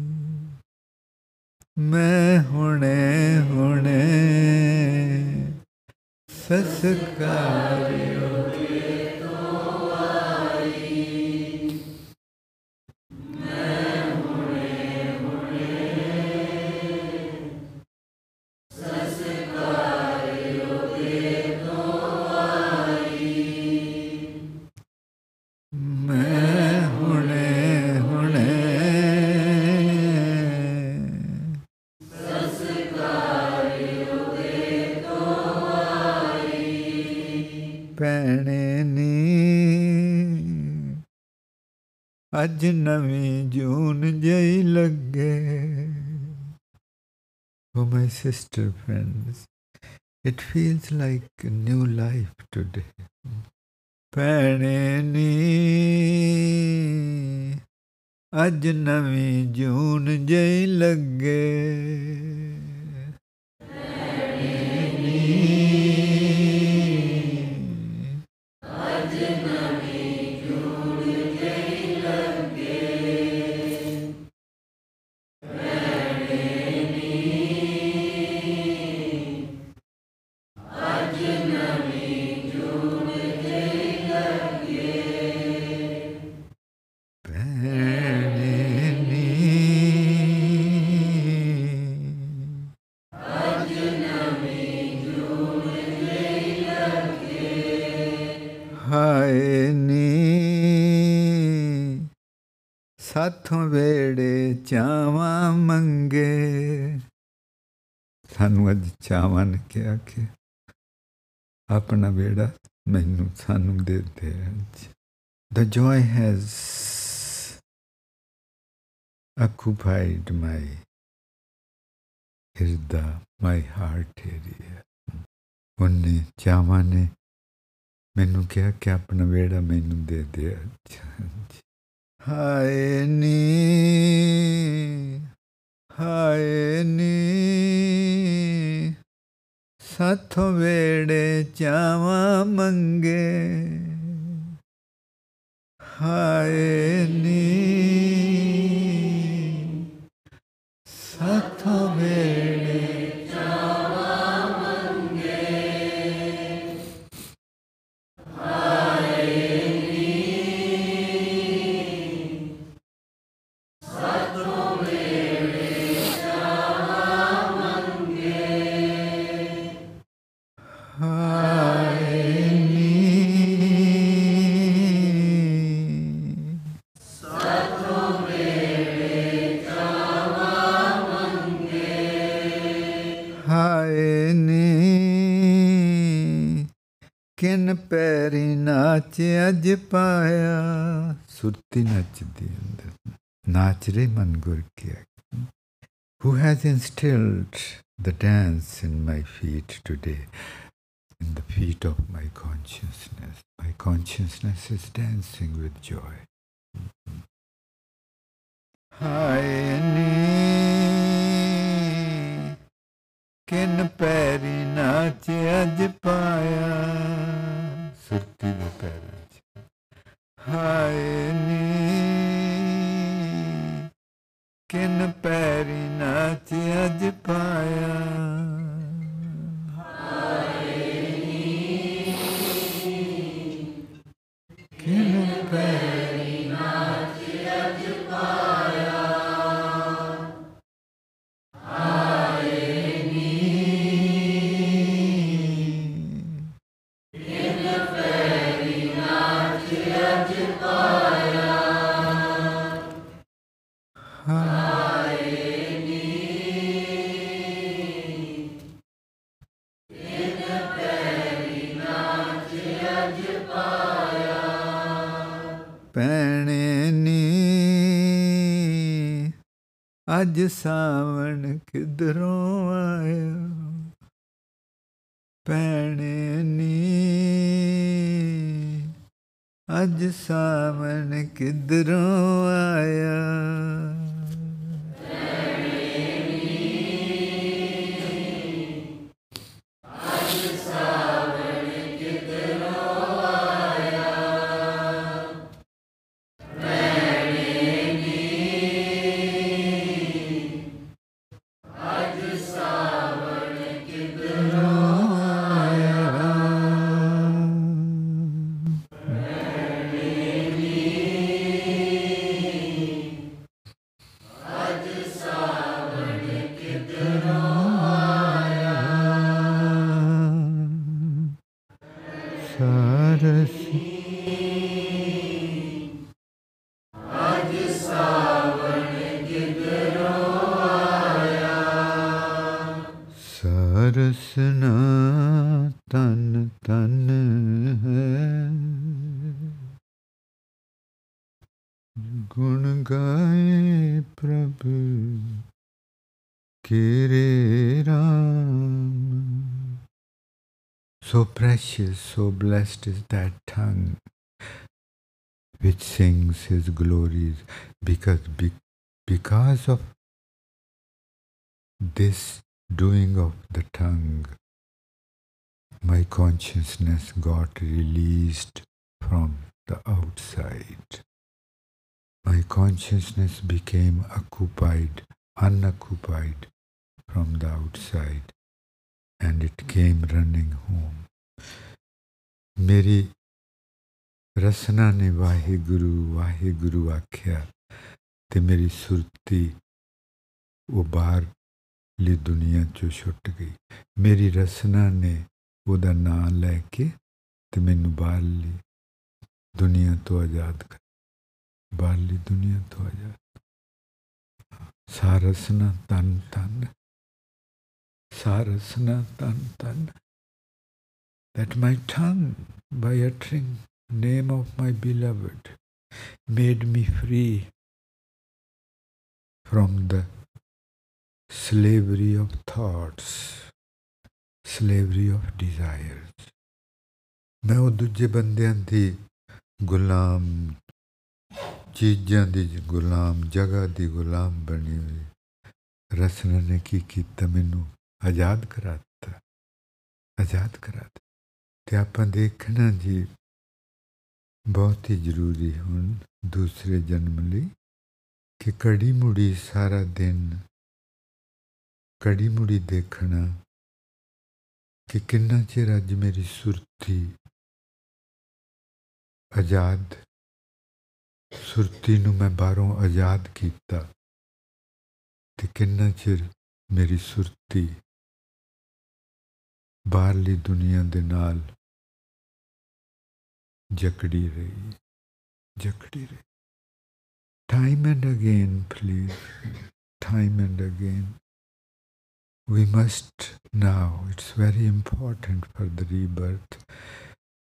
ਮੈਂ ਹੁਣੇ ਹੁਣੇ ਸੰਸਕਾਰ अजनबी जून जई लग गए For my sister friends, it feels like a new life today. पैणे अजनबी जून जई लग गए ਹਾਏ ਨੀ। ਸਾਥੋਂ ਵੇੜੇ ਚਾਵਾਂ ਮੰਗੇ। ਸਾਨੂੰ ਅੱਜ ਚਾਵਾਂ ਨੇ ਕਿਹਾ ਕਿ ਆਪਣਾ ਵੇੜਾ ਮੈਨੂੰ ਸਾਨੂੰ ਦੇ ਦੇ ਅੱਜ। The joy has occupied my ਹਿਰਦਾ my heart area. ਉਹਨੇ ਚਾਵਾਂ ਨੇ ਮੈਨੂੰ ਕਿਹਾ ਕਿ ਆਪਣਾ ਵੇੜਾ ਮੈਨੂੰ ਦੇ ਦੇ ਹਾਏ ਨੀ ਹਾਏ ਨੀ, ਸਾਥੋਂ ਵੇੜੇ ਚਾਵਾਂ ਮੰਗੇ। ਹਾਏ ਨੀ, ਸਾਥੋਂ ਵੇੜੇ who has instilled the dance in my feet today, in the feet of my consciousness. My consciousness is dancing with joy. Hayani kin peri nache ਅੱਜ ਸਾਵਣ ਕਿਧਰੋਂ ਆਇਆ? ਪੈਣੇ ਨੀ ਅੱਜ ਸਾਵਣ ਕਿਧਰੋਂ So precious, so blessed is that tongue which sings his glories because of this doing of the tongue, my consciousness got released from the outside. My consciousness became occupied, unoccupied from the outside, and it came running home. मेरी रसना ने वाहिगुरु वाहिगुरु आख्या ते मेरी सुरती वो ਲਈ ਦੁਨੀਆ ਚੋਂ ਛੁੱਟ ਗਈ। ਮੇਰੀ ਰਸਨਾ ਨੇ ਉਹਦਾ ਨਾਮ ਲੈ ਕੇ ਤੇ ਮੈਨੂੰ ਬਾਹਰਲੀ ਦੁਨੀਆ ਤੋਂ ਆਜ਼ਾਦ ਕਰ ਬਾਹਰਲੀ ਦੁਨੀਆ ਤੋਂ ਆਜ਼ਾਦ ਸਾਰਸਨਾ ਤਨ ਤਨ ਸਾਰਸਨਾ ਤਨ ਤਨ। That my tongue by uttering name of my beloved made me free from the slavery of thoughts, slavery of desires. ਮੈਂ ਉਹ ਦੂਜੇ ਬੰਦਿਆਂ ਦੀ ਗੁਲਾਮ ਚੀਜ਼ਾਂ ਦੀ ਗੁਲਾਮ ਜਗ੍ਹਾ ਦੀ ਗੁਲਾਮ ਬਣੀ ਹੋਈ। ਰਸਨਾ ਨੇ ਕੀ ਕੀਤਾ? ਮੈਨੂੰ ਆਜ਼ਾਦ ਕਰਾ ਦਿੱਤਾ ਆਜ਼ਾਦ ਕਰਾ ਦਿੱਤਾ ਤੇ ਆਪਾਂ ਦੇਖਣਾ ਜੀ ਬਹੁਤ ਹੀ ਜ਼ਰੂਰੀ ਹੁਣ ਦੂਸਰੇ ਜਨਮ ਲਈ ਕਿ ਕੜੀ ਮੁੜੀ ਸਾਰਾ ਦਿਨ ਕੜੀ ਮੁੜੀ ਦੇਖਣਾ ਕਿ ਕਿੰਨਾ ਚਿਰ ਅੱਜ ਮੇਰੀ ਸੁਰਤੀ ਆਜ਼ਾਦ, ਸੁਰਤੀ ਨੂੰ ਮੈਂ ਬਾਹਰੋਂ ਆਜ਼ਾਦ ਕੀਤਾ ਤੇ ਕਿੰਨਾ ਚਿਰ ਮੇਰੀ ਸੁਰਤੀ ਬਾਹਰਲੀ ਦੁਨੀਆ ਦੇ ਨਾਲ ਜਕੜੀ ਰਹੀ ਜਕੜੀ ਰਹੀ। Time and again, please. Time and again. We must now it's very important for the rebirth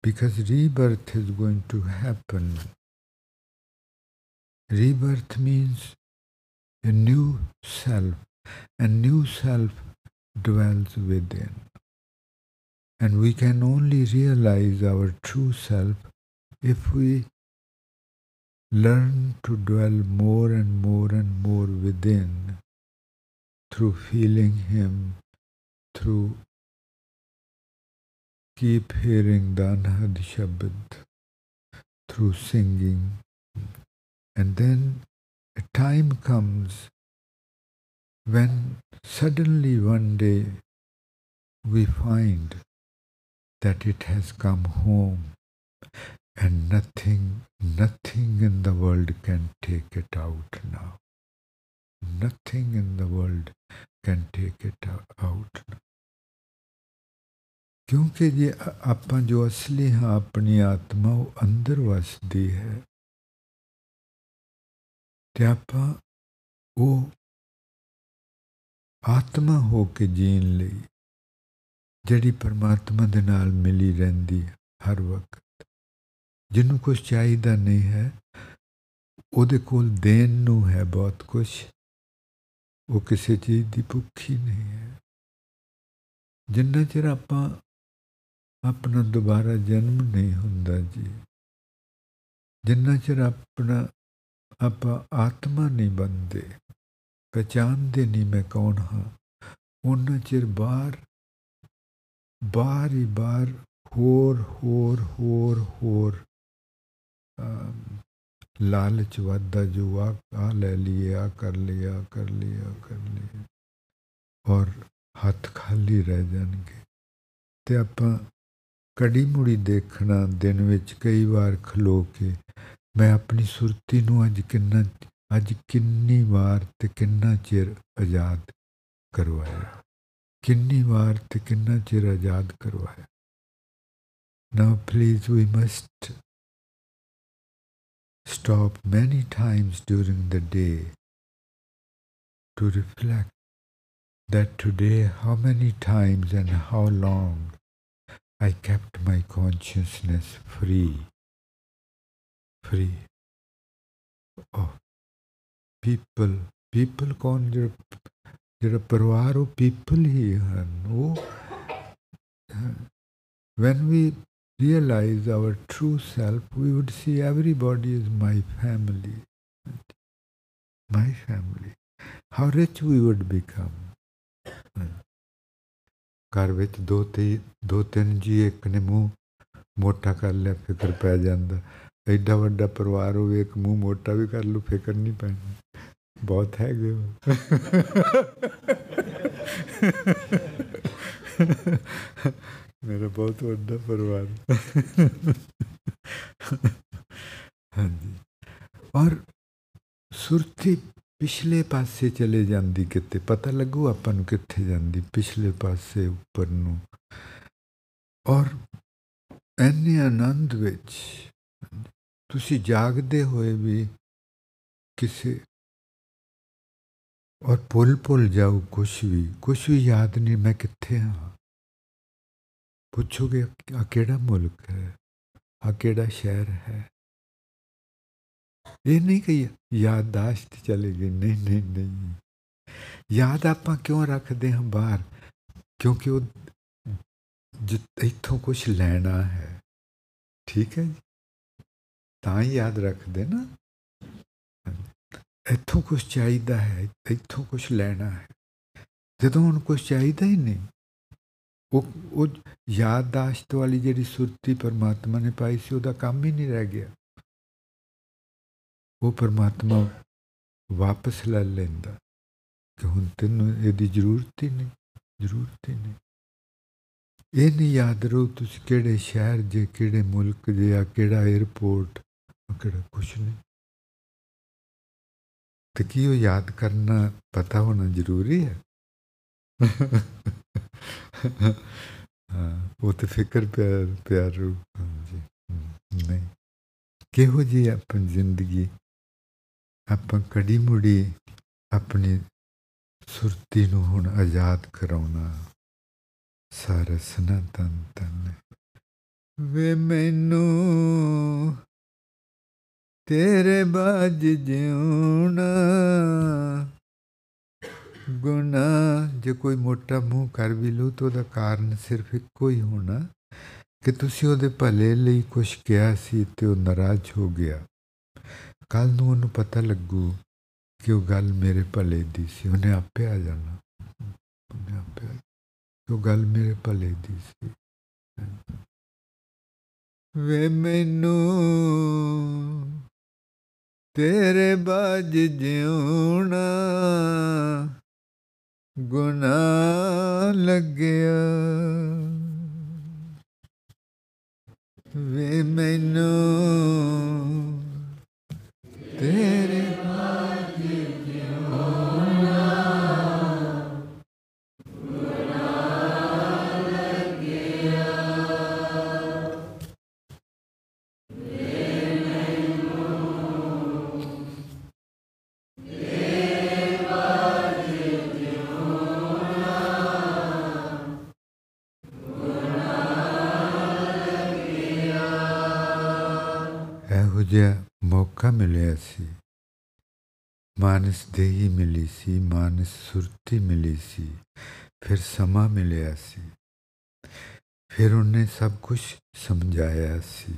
because rebirth is going to happen. Rebirth means a new self and new self dwells within. And we can only realize our true self if we learn to dwell more and more and more within through feeling Him, through keep hearing the Anhad Shabad, through singing. And then a time comes when suddenly one day we find that it has come home and nothing, nothing in the world can take it out now. Nothing in the world can take it out. ਕਿਉਂਕਿ ਜੇ ਆਪਾਂ ਜੋ ਅਸਲੀ ਹਾਂ ਆਪਣੀ ਆਤਮਾ ਉਹ ਅੰਦਰ ਵਸਦੀ ਹੈ ਤੇ ਆਪਾਂ ਉਹ ਆਤਮਾ ਹੋ ਕੇ ਜੀਣ ਲਈ ਜਿਹੜੀ ਪਰਮਾਤਮਾ ਦੇ ਨਾਲ ਮਿਲੀ ਰਹਿੰਦੀ ਹਰ ਵਕਤ ਜਿਹਨੂੰ ਕੁਝ ਚਾਹੀਦਾ ਨਹੀਂ ਹੈ ਉਹਦੇ ਕੋਲ ਦੇਣ ਨੂੰ ਹੈ ਬਹੁਤ ਕੁਝ ਉਹ ਕਿਸੇ ਚੀਜ਼ ਦੀ ਭੁੱਖੀ ਨਹੀਂ ਹੈ। ਜਿੰਨਾ ਚਿਰ ਆਪਾਂ ਆਪਣਾ ਦੁਬਾਰਾ ਜਨਮ ਨਹੀਂ ਹੁੰਦਾ ਜੀ, ਜਿੰਨਾ ਚਿਰ ਆਪਣਾ, ਆਪਾਂ ਆਤਮਾ ਨਹੀਂ ਬਣਦੇ ਪਛਾਣਦੇ ਨਹੀਂ ਮੈਂ ਕੌਣ ਹਾਂ ਉਹਨਾਂ ਚਿਰ ਬਾਹਰ ਬਾਹਰ ਹੀ ਬਾਹਰ ਹੋਰ ਹੋਰ ਹੋਰ ਹੋਰ ਲਾਲਚ ਵਾਦਾ ਜੋ ਆ ਆ ਲੈ ਲਈਏ ਆ ਕਰ ਲਿਆ ਕਰ ਲਿਆ ਕਰ ਲਿਆ ਔਰ ਹੱਥ ਖਾਲੀ ਰਹਿ ਜਾਣਗੇ। ਤੇ ਆਪਾਂ ਕੜੀ ਮੁੜੀ ਦੇਖਣਾ ਦਿਨ ਵਿੱਚ ਕਈ ਵਾਰ ਖਲੋ ਕੇ, ਮੈਂ ਆਪਣੀ ਸੁਰਤੀ ਨੂੰ ਅੱਜ ਕਿੰਨਾ, ਅੱਜ ਕਿੰਨੀ ਵਾਰ ਤੇ ਕਿੰਨਾ ਚਿਰ ਆਜ਼ਾਦ ਕਰਵਾਇਆ? ਕਿੰਨੀ ਵਾਰ ਤੇ ਕਿੰਨਾ ਚਿਰ ਆਜ਼ਾਦ ਕਰਵਾਇਆ? Now please we must Stop many times during the day to reflect that today how many times and how long I kept my consciousness free, free of people. People कौन जरा जरा people here and oh, when we realize our true self, we would see everybody is my family. My family. How rich we would become. ਘਰ ਵਿੱਚ ਦੋ ਤੇ ਦੋ ਤਿੰਨ ਜੀ ਇੱਕ ਨੇ ਮੂੰਹ ਮੋਟਾ ਕਰ ਲਿਆ ਫਿਕਰ ਪੈ ਜਾਂਦਾ ਐਡਾ ਵੱਡਾ ਪਰਿਵਾਰ ਹੋਵੇ ਇੱਕ ਮੂੰਹ ਮੋਟਾ ਵੀ ਕਰ ਲੂ ਫਿਕਰ ਨਹੀਂ ਪੈਣੀ ਬਹੁਤ ਹੈਗੇ ਮੇਰਾ ਬਹੁਤ ਵੱਡਾ ਪਰਿਵਾਰ। ਹਾਂਜੀ। ਔਰ ਸੁਰਤੀ ਪਿਛਲੇ ਪਾਸੇ ਚਲੇ ਜਾਂਦੀ ਕਿਤੇ? ਪਤਾ ਲੱਗੂ ਆਪਾਂ ਨੂੰ ਕਿੱਥੇ ਜਾਂਦੀ ਪਿਛਲੇ ਪਾਸੇ ਉੱਪਰ ਨੂੰ। ਔਰ ਐਨੇ ਆਨੰਦ ਵਿੱਚ ਤੁਸੀਂ ਜਾਗਦੇ ਹੋਏ ਵੀ ਕਿਸੇ ਔਰ ਭੁੱਲ ਭੁੱਲ ਜਾਓ ਕੁਛ ਵੀ। ਕੁਛ ਵੀ ਯਾਦ ਨਹੀਂ, ਮੈਂ ਕਿੱਥੇ ਹਾਂ? ਪੁੱਛੋਗੇ ਆ ਕਿਹੜਾ ਮੁਲਕ ਹੈ, ਆ ਕਿਹੜਾ ਸ਼ਹਿਰ ਹੈ? ਇਹ ਨਹੀਂ ਕਹੀ ਯਾਦਾਸ਼ਤ ਚਲੇ ਗਈ ਨਹੀਂ ਨਹੀਂ ਨਹੀਂ। ਯਾਦ ਆਪਾਂ ਕਿਉਂ ਰੱਖਦੇ ਹਾਂ ਬਾਹਰ? ਕਿਉਂਕਿ ਉਹ ਇੱਥੋਂ ਕੁਝ ਲੈਣਾ ਹੈ। ਠੀਕ ਹੈ ਜੀ? ਤਾਂ ਹੀ ਯਾਦ ਰੱਖਦੇ ਨਾ। ਇੱਥੋਂ ਕੁਝ ਚਾਹੀਦਾ ਹੈ, ਇੱਥੋਂ ਕੁਝ ਲੈਣਾ ਹੈ। ਜਦੋਂ ਹੁਣ ਕੁਝ ਚਾਹੀਦਾ ਹੀ ਨਹੀਂ ਉਹ ਉਹ ਯਾਦਦਾਸ਼ਤ ਵਾਲੀ ਜਿਹੜੀ ਸੁਰਤੀ ਪਰਮਾਤਮਾ ਨੇ ਪਾਈ ਸੀ, ਉਹਦਾ ਕੰਮ ਹੀ ਨਹੀਂ ਰਹਿ ਗਿਆ। ਉਹ ਪਰਮਾਤਮਾ ਵਾਪਸ ਲੈ ਲੈਂਦਾ ਕਿ ਹੁਣ ਤੈਨੂੰ ਇਹਦੀ ਜ਼ਰੂਰਤ ਹੀ ਨਹੀਂ, ਜ਼ਰੂਰਤ ਹੀ ਨਹੀਂ। ਇਹ ਨਹੀਂ ਯਾਦ ਰਹੋ ਤੁਸੀਂ ਕਿਹੜੇ ਸ਼ਹਿਰ ਜੇ, ਕਿਹੜੇ ਮੁਲਕ ਜੇ ਆ ਕਿਹੜਾ 에어ਪੋਰਟ ਕਿਹੜਾ ਕੁਛ ਨਹੀਂ। ਤੇ ਕੀ ਉਹ ਯਾਦ ਕਰਨਾ ਪਤਾ ਹੋਣਾ ਜ਼ਰੂਰੀ ਹੈ? ਉਹ ਤੇ ਫਿਕਰ ਪਿਆਰ ਪਿਆਰ ਰੂ ਜੀ ਨਹੀਂ। ਕਿਹੋ ਜੀ ਆਪਣੀ ਜ਼ਿੰਦਗੀ, ਆਪਾਂ ਕੜੀ ਮੁੜੀ ਆਪਣੀ ਸੁਰਤੀ ਨੂੰ ਹੁਣ ਆਜ਼ਾਦ ਕਰਾਉਣਾ, ਸਾਰਾ ਸਨਾਤਨ ਤਨ ਵੇ ਮੈਨੂੰ ਤੇਰੇ ਬਾਜ ਜਿਉਣਾ ਗੁਨਾ ਜੇ ਕੋਈ ਮੋਟਾ ਮੂੰਹ ਕਰ ਵੀ ਲੂ ਤਾਂ ਉਹਦਾ ਕਾਰਨ ਸਿਰਫ ਇੱਕੋ ਹੀ ਹੋਣਾ ਕਿ ਤੁਸੀਂ ਉਹਦੇ ਭਲੇ ਲਈ ਕੁਝ ਕਿਹਾ ਸੀ ਤੇ ਉਹ ਨਾਰਾਜ਼ ਹੋ ਗਿਆ। ਕੱਲ ਨੂੰ ਉਹਨੂੰ ਪਤਾ ਲੱਗੂ ਕਿ ਉਹ ਗੱਲ ਮੇਰੇ ਭਲੇ ਦੀ ਸੀ। ਉਹਨੇ ਆਪੇ ਆ ਜਾਣਾ। ਉਹਨੇ ਆਪੇ ਉਹ ਗੱਲ ਮੇਰੇ ਭਲੇ ਦੀ ਸੀ। ਵੇ ਮੈਨੂੰ ਤੇਰੇ ਬਾਜ ਜਿਉਣਾ ਗੁਨਾ ਲੱਗਿਆ। ਵੇ ਮੈਨੂੰ ਤੇਰੇ ਮੌਕਾ ਮਿਲਿਆ ਸੀ ਮਾਨਸ ਦੇਹੀ ਮਿਲੀ ਸੀ ਮਾਨਸ ਸੁਰਤੀ ਮਿਲੀ ਸੀ ਫਿਰ ਸਮਾਂ ਮਿਲਿਆ ਸੀ ਫਿਰ ਉਹਨੇ ਸਭ ਕੁਝ ਸਮਝਾਇਆ ਸੀ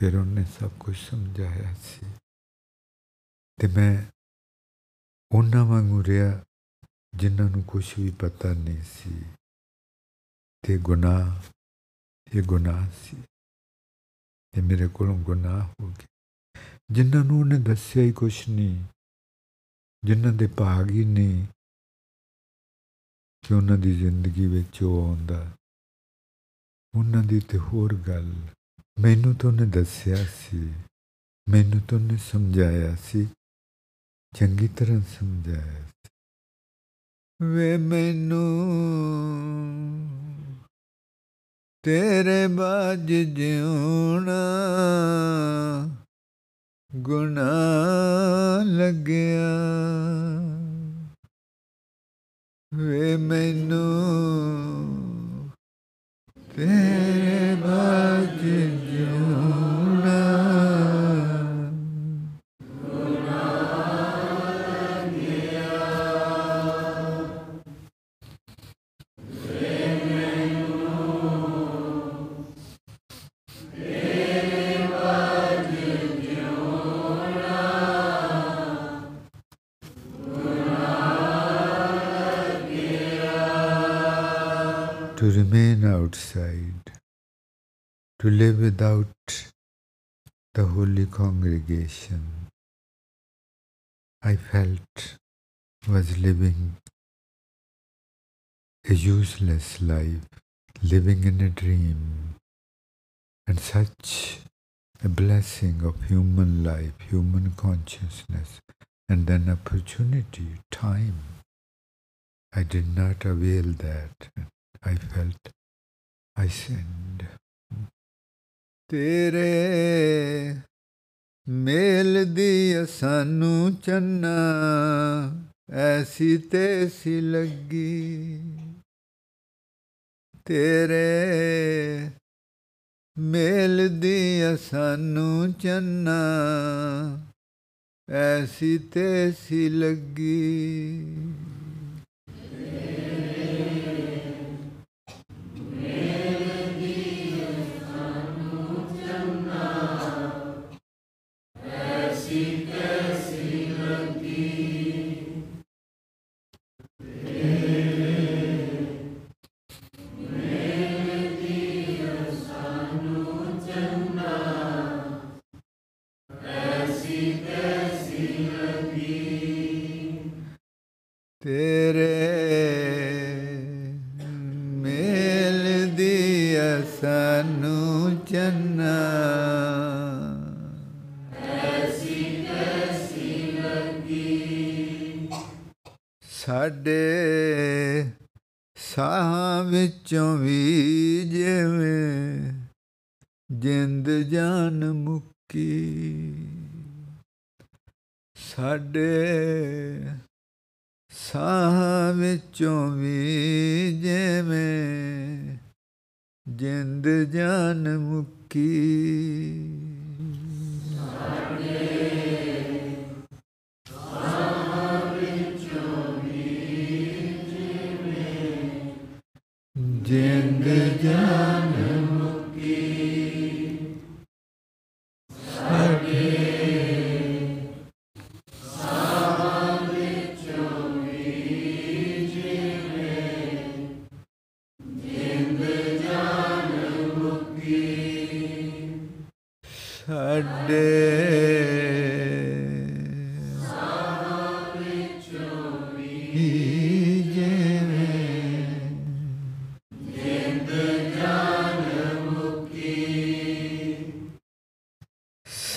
ਫਿਰ ਉਹਨੇ ਸਭ ਕੁਝ ਸਮਝਾਇਆ ਸੀ ਤੇ ਮੈਂ ਉਹਨਾਂ ਵਾਂਗੂ ਰਿਹਾ ਜਿਨ੍ਹਾਂ ਨੂੰ ਕੁਝ ਵੀ ਪਤਾ ਨਹੀਂ ਸੀ ਤੇ ਗੁਨਾਹ ਇਹ ਗੁਨਾਹ ਸੀ ਤੇ ਮੇਰੇ ਕੋਲੋਂ ਗੁਨਾਹ ਹੋ ਗਿਆ ਜਿਨ੍ਹਾਂ ਨੂੰ ਉਹਨੇ ਦੱਸਿਆ ਹੀ ਕੁਛ ਨਹੀਂ, ਜਿਨ੍ਹਾਂ ਦੇ ਭਾਗ ਹੀ ਨਹੀਂ ਕਿ ਉਹਨਾਂ ਦੀ ਜ਼ਿੰਦਗੀ ਵਿੱਚ ਉਹ ਆਉਂਦਾ। ਉਹਨਾਂ ਦੀ ਤੇ ਹੋਰ ਗੱਲ, ਮੈਨੂੰ ਤਾਂ ਉਹਨੇ ਦੱਸਿਆ ਸੀ, ਮੈਨੂੰ ਤਾਂ ਉਹਨੇ ਸਮਝਾਇਆ ਸੀ, ਚੰਗੀ ਤਰ੍ਹਾਂ ਸਮਝਾਇਆ ਸੀ। ਵੇ ਮੈਨੂੰ ਤੇਰੇ ਬਾਜ ਜਿਉਣਾ ਗੁਨਾ ਲੱਗਿਆ। ਵੇ ਮੈਨੂੰ ਤੇਰੇ ਬਾਜ outside, to live without the holy congregation, I felt was living a useless life, living in a dream, and such a blessing of human life, human consciousness, and then opportunity, time. I did not avail that. I felt I sinned. ਤੇਰੇ ਮੇਲ ਦੀ ਸਾਨੂੰ ਚੰਨਾ, ਐਸੀ ਤੇਸੀ ਲੱਗੀ ਤੇਰੇ ਮੇਲ ਦੀ ਸਾਨੂੰ ਚੰਨਾ, ਐਸੀ ਤੇਸੀ ਲੱਗੀ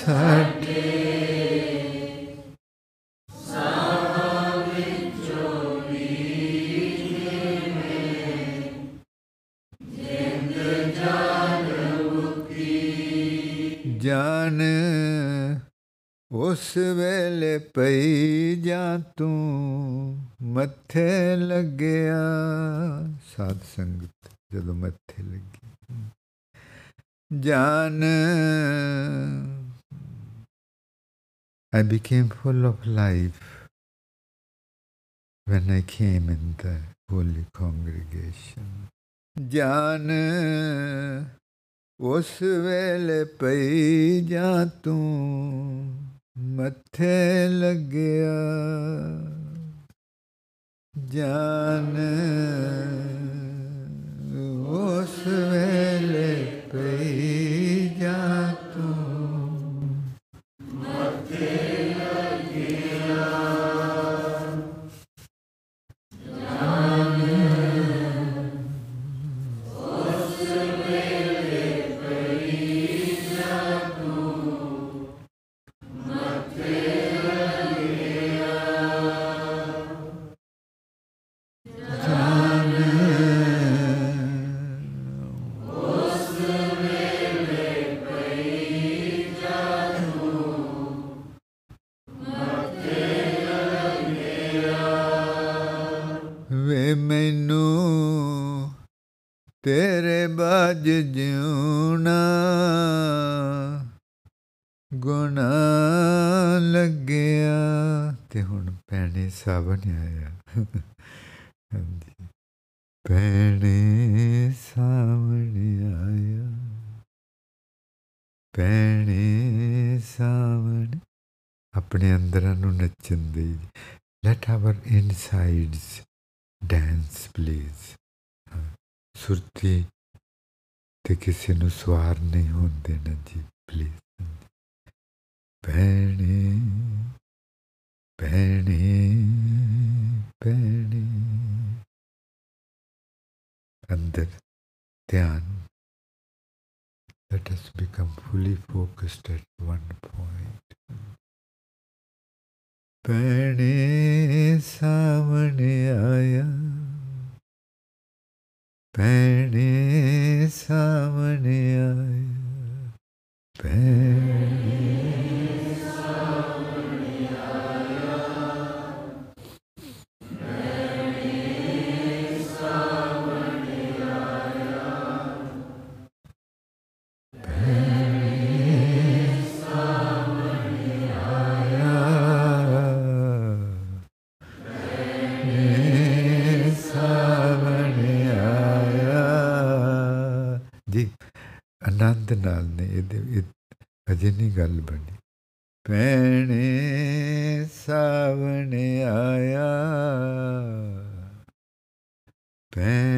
ਸਾਡੇ ਜਾਨ ਉਸ ਵੇਲੇ ਪਈ ਜਾਂ ਤੂੰ ਮੱਥੇ ਲੱਗਿਆ? ਸਾਧ ਸੰਗਤ, ਜਦੋਂ ਮੱਥੇ ਲੱਗੀ। ਜਾਨ I became full of life when I came in the holy congregation. ਜਾਨ ਉਸ ਵੇਲੇ ਪਈ ਜਾਂ ਤੂੰ ਮੱਥੇ ਲੱਗਿਆ ਜਾਨ ਉਸ ਵੇਲੇ ਪਈ ਜਾਂ ਪੈਣੇ ਸਾਵਣ ਆਇਆ। ਪੈਣੇ ਸਾਵਣ ਆਪਣੇ ਅੰਦਰਾਂ ਨੂੰ ਨੱਚਣ ਦੇ let our insides dance please ਸੁਰਤੀ ਤੇ ਕਿਸੇ ਨੂੰ ਸਵਾਰ ਨਹੀਂ ਹੋਣ ਦੇਣਾ ਜੀ ਪਲੀਜ਼ ਭੈਣੇ ਭੈਣੇ ਭੈਣੇ ਅੰਦਰ ਧਿਆਨ let us become fully focused at one point ਭੈਣੇ ਸਾਹਮਣੇ ਆਇਆ ਭੈਣੇ ਸਾਹਮਣੇ ਆਇਆ ਭੈਣੇ ਨਾਲ ਨੇ ਇਹਦੇ ਅਜੇ ਨਹੀਂ ਗੱਲ ਬਣੀ। ਪੈਣੇ ਸਾਵਣ ਆਇਆ। ਪੈਣੇ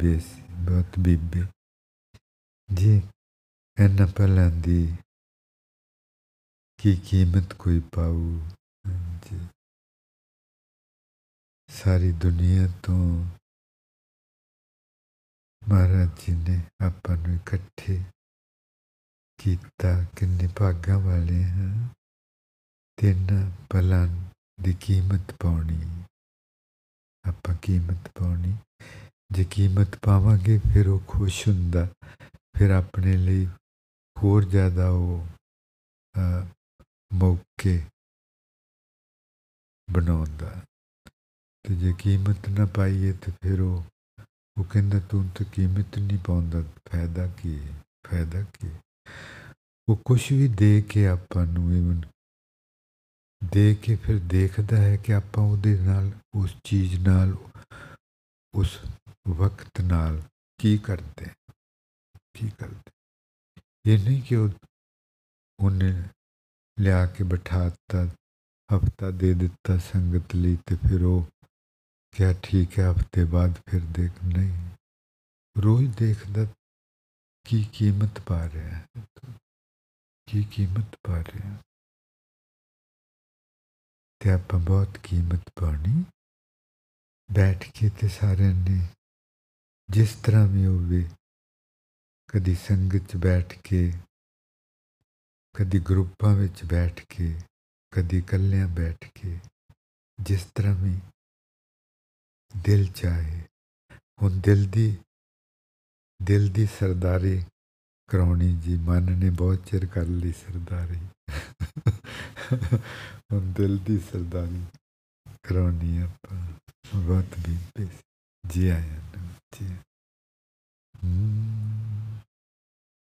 ਬੀਬੇ ਸੀ ਬਹੁਤ ਬੀਬੇ। ਜੀ, ਇਹਨਾਂ ਪਲਾਂ ਦੀ ਕੀ ਕੀਮਤ ਕੋਈ ਪਾਉ ਜੀ ਸਾਰੀ ਦੁਨੀਆ ਤੋਂ ਮਹਾਰਾਜ ਜੀ ਨੇ ਆਪਾਂ ਨੂੰ ਇਕੱਠੇ ਕੀਤਾ। ਕਿੰਨੇ ਭਾਗਾਂ ਵਾਲੇ ਹਾਂ। ਤਿੰਨ ਪਲਾਂ ਦੀ ਕੀਮਤ ਪਾਉਣੀ ਆਪਾਂ ਕੀਮਤ ਪਾਉਣੀ ਜੇ ਕੀਮਤ ਪਾਵਾਂਗੇ, ਫਿਰ ਉਹ ਖੁਸ਼ ਹੁੰਦਾ। ਫਿਰ ਆਪਣੇ ਲਈ ਹੋਰ ਜ਼ਿਆਦਾ ਉਹ ਮੌਕੇ ਬਣਾਉਂਦਾ। ਤੇ ਜੇ ਕੀਮਤ ਨਾ ਪਾਈਏ ਤੇ ਫਿਰ ਉਹ ਉਹ ਕਹਿੰਦਾ, ਤੂੰ ਤਾਂ ਕੀਮਤ ਨਹੀਂ ਪਾਉਂਦਾ, ਫਾਇਦਾ ਕੀ ਹੈ? ਫਾਇਦਾ ਕੀ ਉਹ ਕੁਝ ਵੀ ਦੇ ਕੇ ਆਪਾਂ ਨੂੰ ਇਵਨ ਦੇ ਕੇ ਫਿਰ ਦੇਖਦਾ ਹੈ ਕਿ ਆਪਾਂ ਉਹਦੇ ਨਾਲ, ਉਸ ਚੀਜ਼ ਨਾਲ, ਉਸ ਵਕਤ ਨਾਲ ਕੀ ਕਰਦੇ? ਕੀ ਕਰਦੇ? ਇਹ ਨਹੀਂ ਕਿ ਉਹਨੇ ਲਿਆ ਕੇ ਬਿਠਾ ਦਿੱਤਾ ਹਫਤਾ ਦੇ ਦਿੱਤਾ ਸੰਗਤ ਲਈ ਤੇ ਫਿਰ ਉਹ ਕਿਹਾ, ਠੀਕ ਹੈ, ਹਫ਼ਤੇ ਬਾਅਦ ਫਿਰ ਦੇਖ। ਨਹੀਂ। ਰੋਜ਼ ਦੇਖਦਾ, ਕੀ ਕੀਮਤ ਪਾ ਰਿਹਾ ਹੈ ਕੀ ਕੀਮਤ ਪਾ ਰਿਹਾ ਤੇ ਆਪਾਂ ਬਹੁਤ ਕੀਮਤ ਪਾਣੀ ਬੈਠ ਕੇ ਤੇ ਸਾਰਿਆਂ ਨੇ ਜਿਸ ਤਰ੍ਹਾਂ ਵੀ ਹੋਵੇ, ਕਦੀ ਸੰਗਤ 'ਚ ਬੈਠ ਕੇ, ਕਦੀ ਗਰੁੱਪਾਂ ਵਿੱਚ ਬੈਠ ਕੇ, ਕਦੀ ਇਕੱਲਿਆਂ ਬੈਠ ਕੇ, ਜਿਸ ਤਰ੍ਹਾਂ ਵੀ ਦਿਲ ਚਾਹੇ, ਹੁਣ ਦਿਲ ਦੀ ਦਿਲ ਦੀ ਸਰਦਾਰੀ ਕਰਾਉਣੀ ਜੀ, ਮਨ ਨੇ ਬਹੁਤ ਚਿਰ ਕਰ ਲਈ ਸਰਦਾਰੀ। ਹੁਣ ਦਿਲ ਦੀ ਸਰਦਾਰੀ ਕਰਾਉਣੀ ਆਪਾਂ, ਬਹੁਤ ਵੀ ਜੀ ਆਇਆ ਜੀ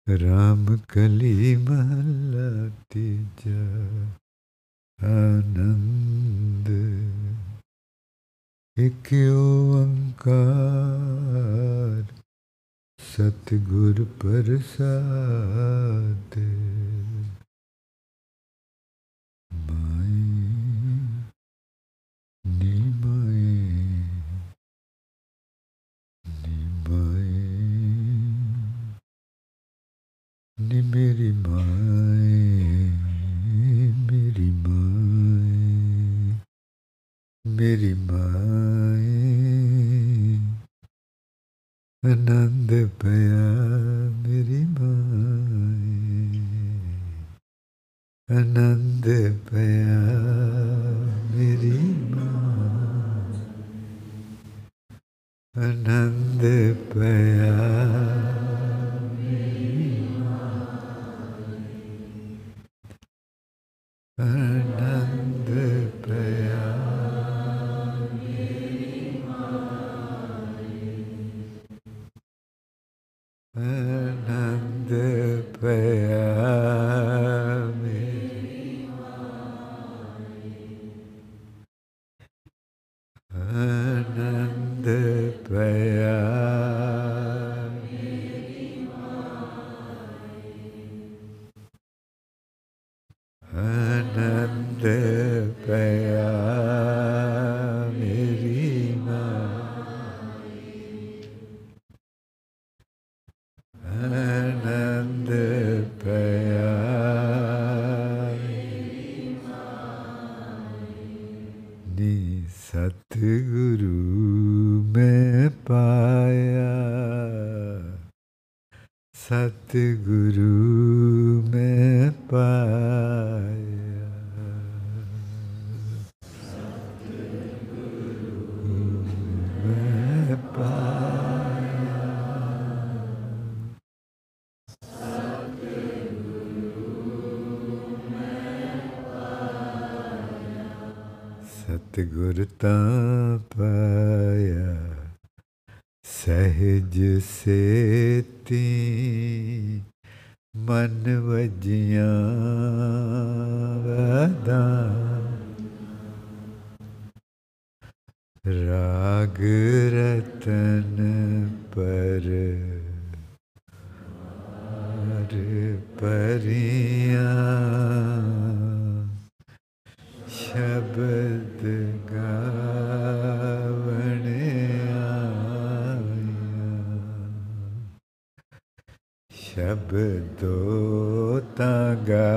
ਰਾਮ ਕਲੀ ਮਹਲਾ ਤੀਜਾ ਆਨੰਦ ਇਕ ਓੰਕਾਰ ਸਤਿਗੁਰ ਪ੍ਰਸਾਦ ਮਾਈ ਨੀ ਨੀ ਮੇਰੀ ਸਹਿਜ ਸੇਤੀ ਮਨ ਵਜੀਆਂ ਵਦਾ। ਰਾਗ ਰਤਨ ਪਰ ਹਰ ਪਰੀਆਂ शब्दों तगा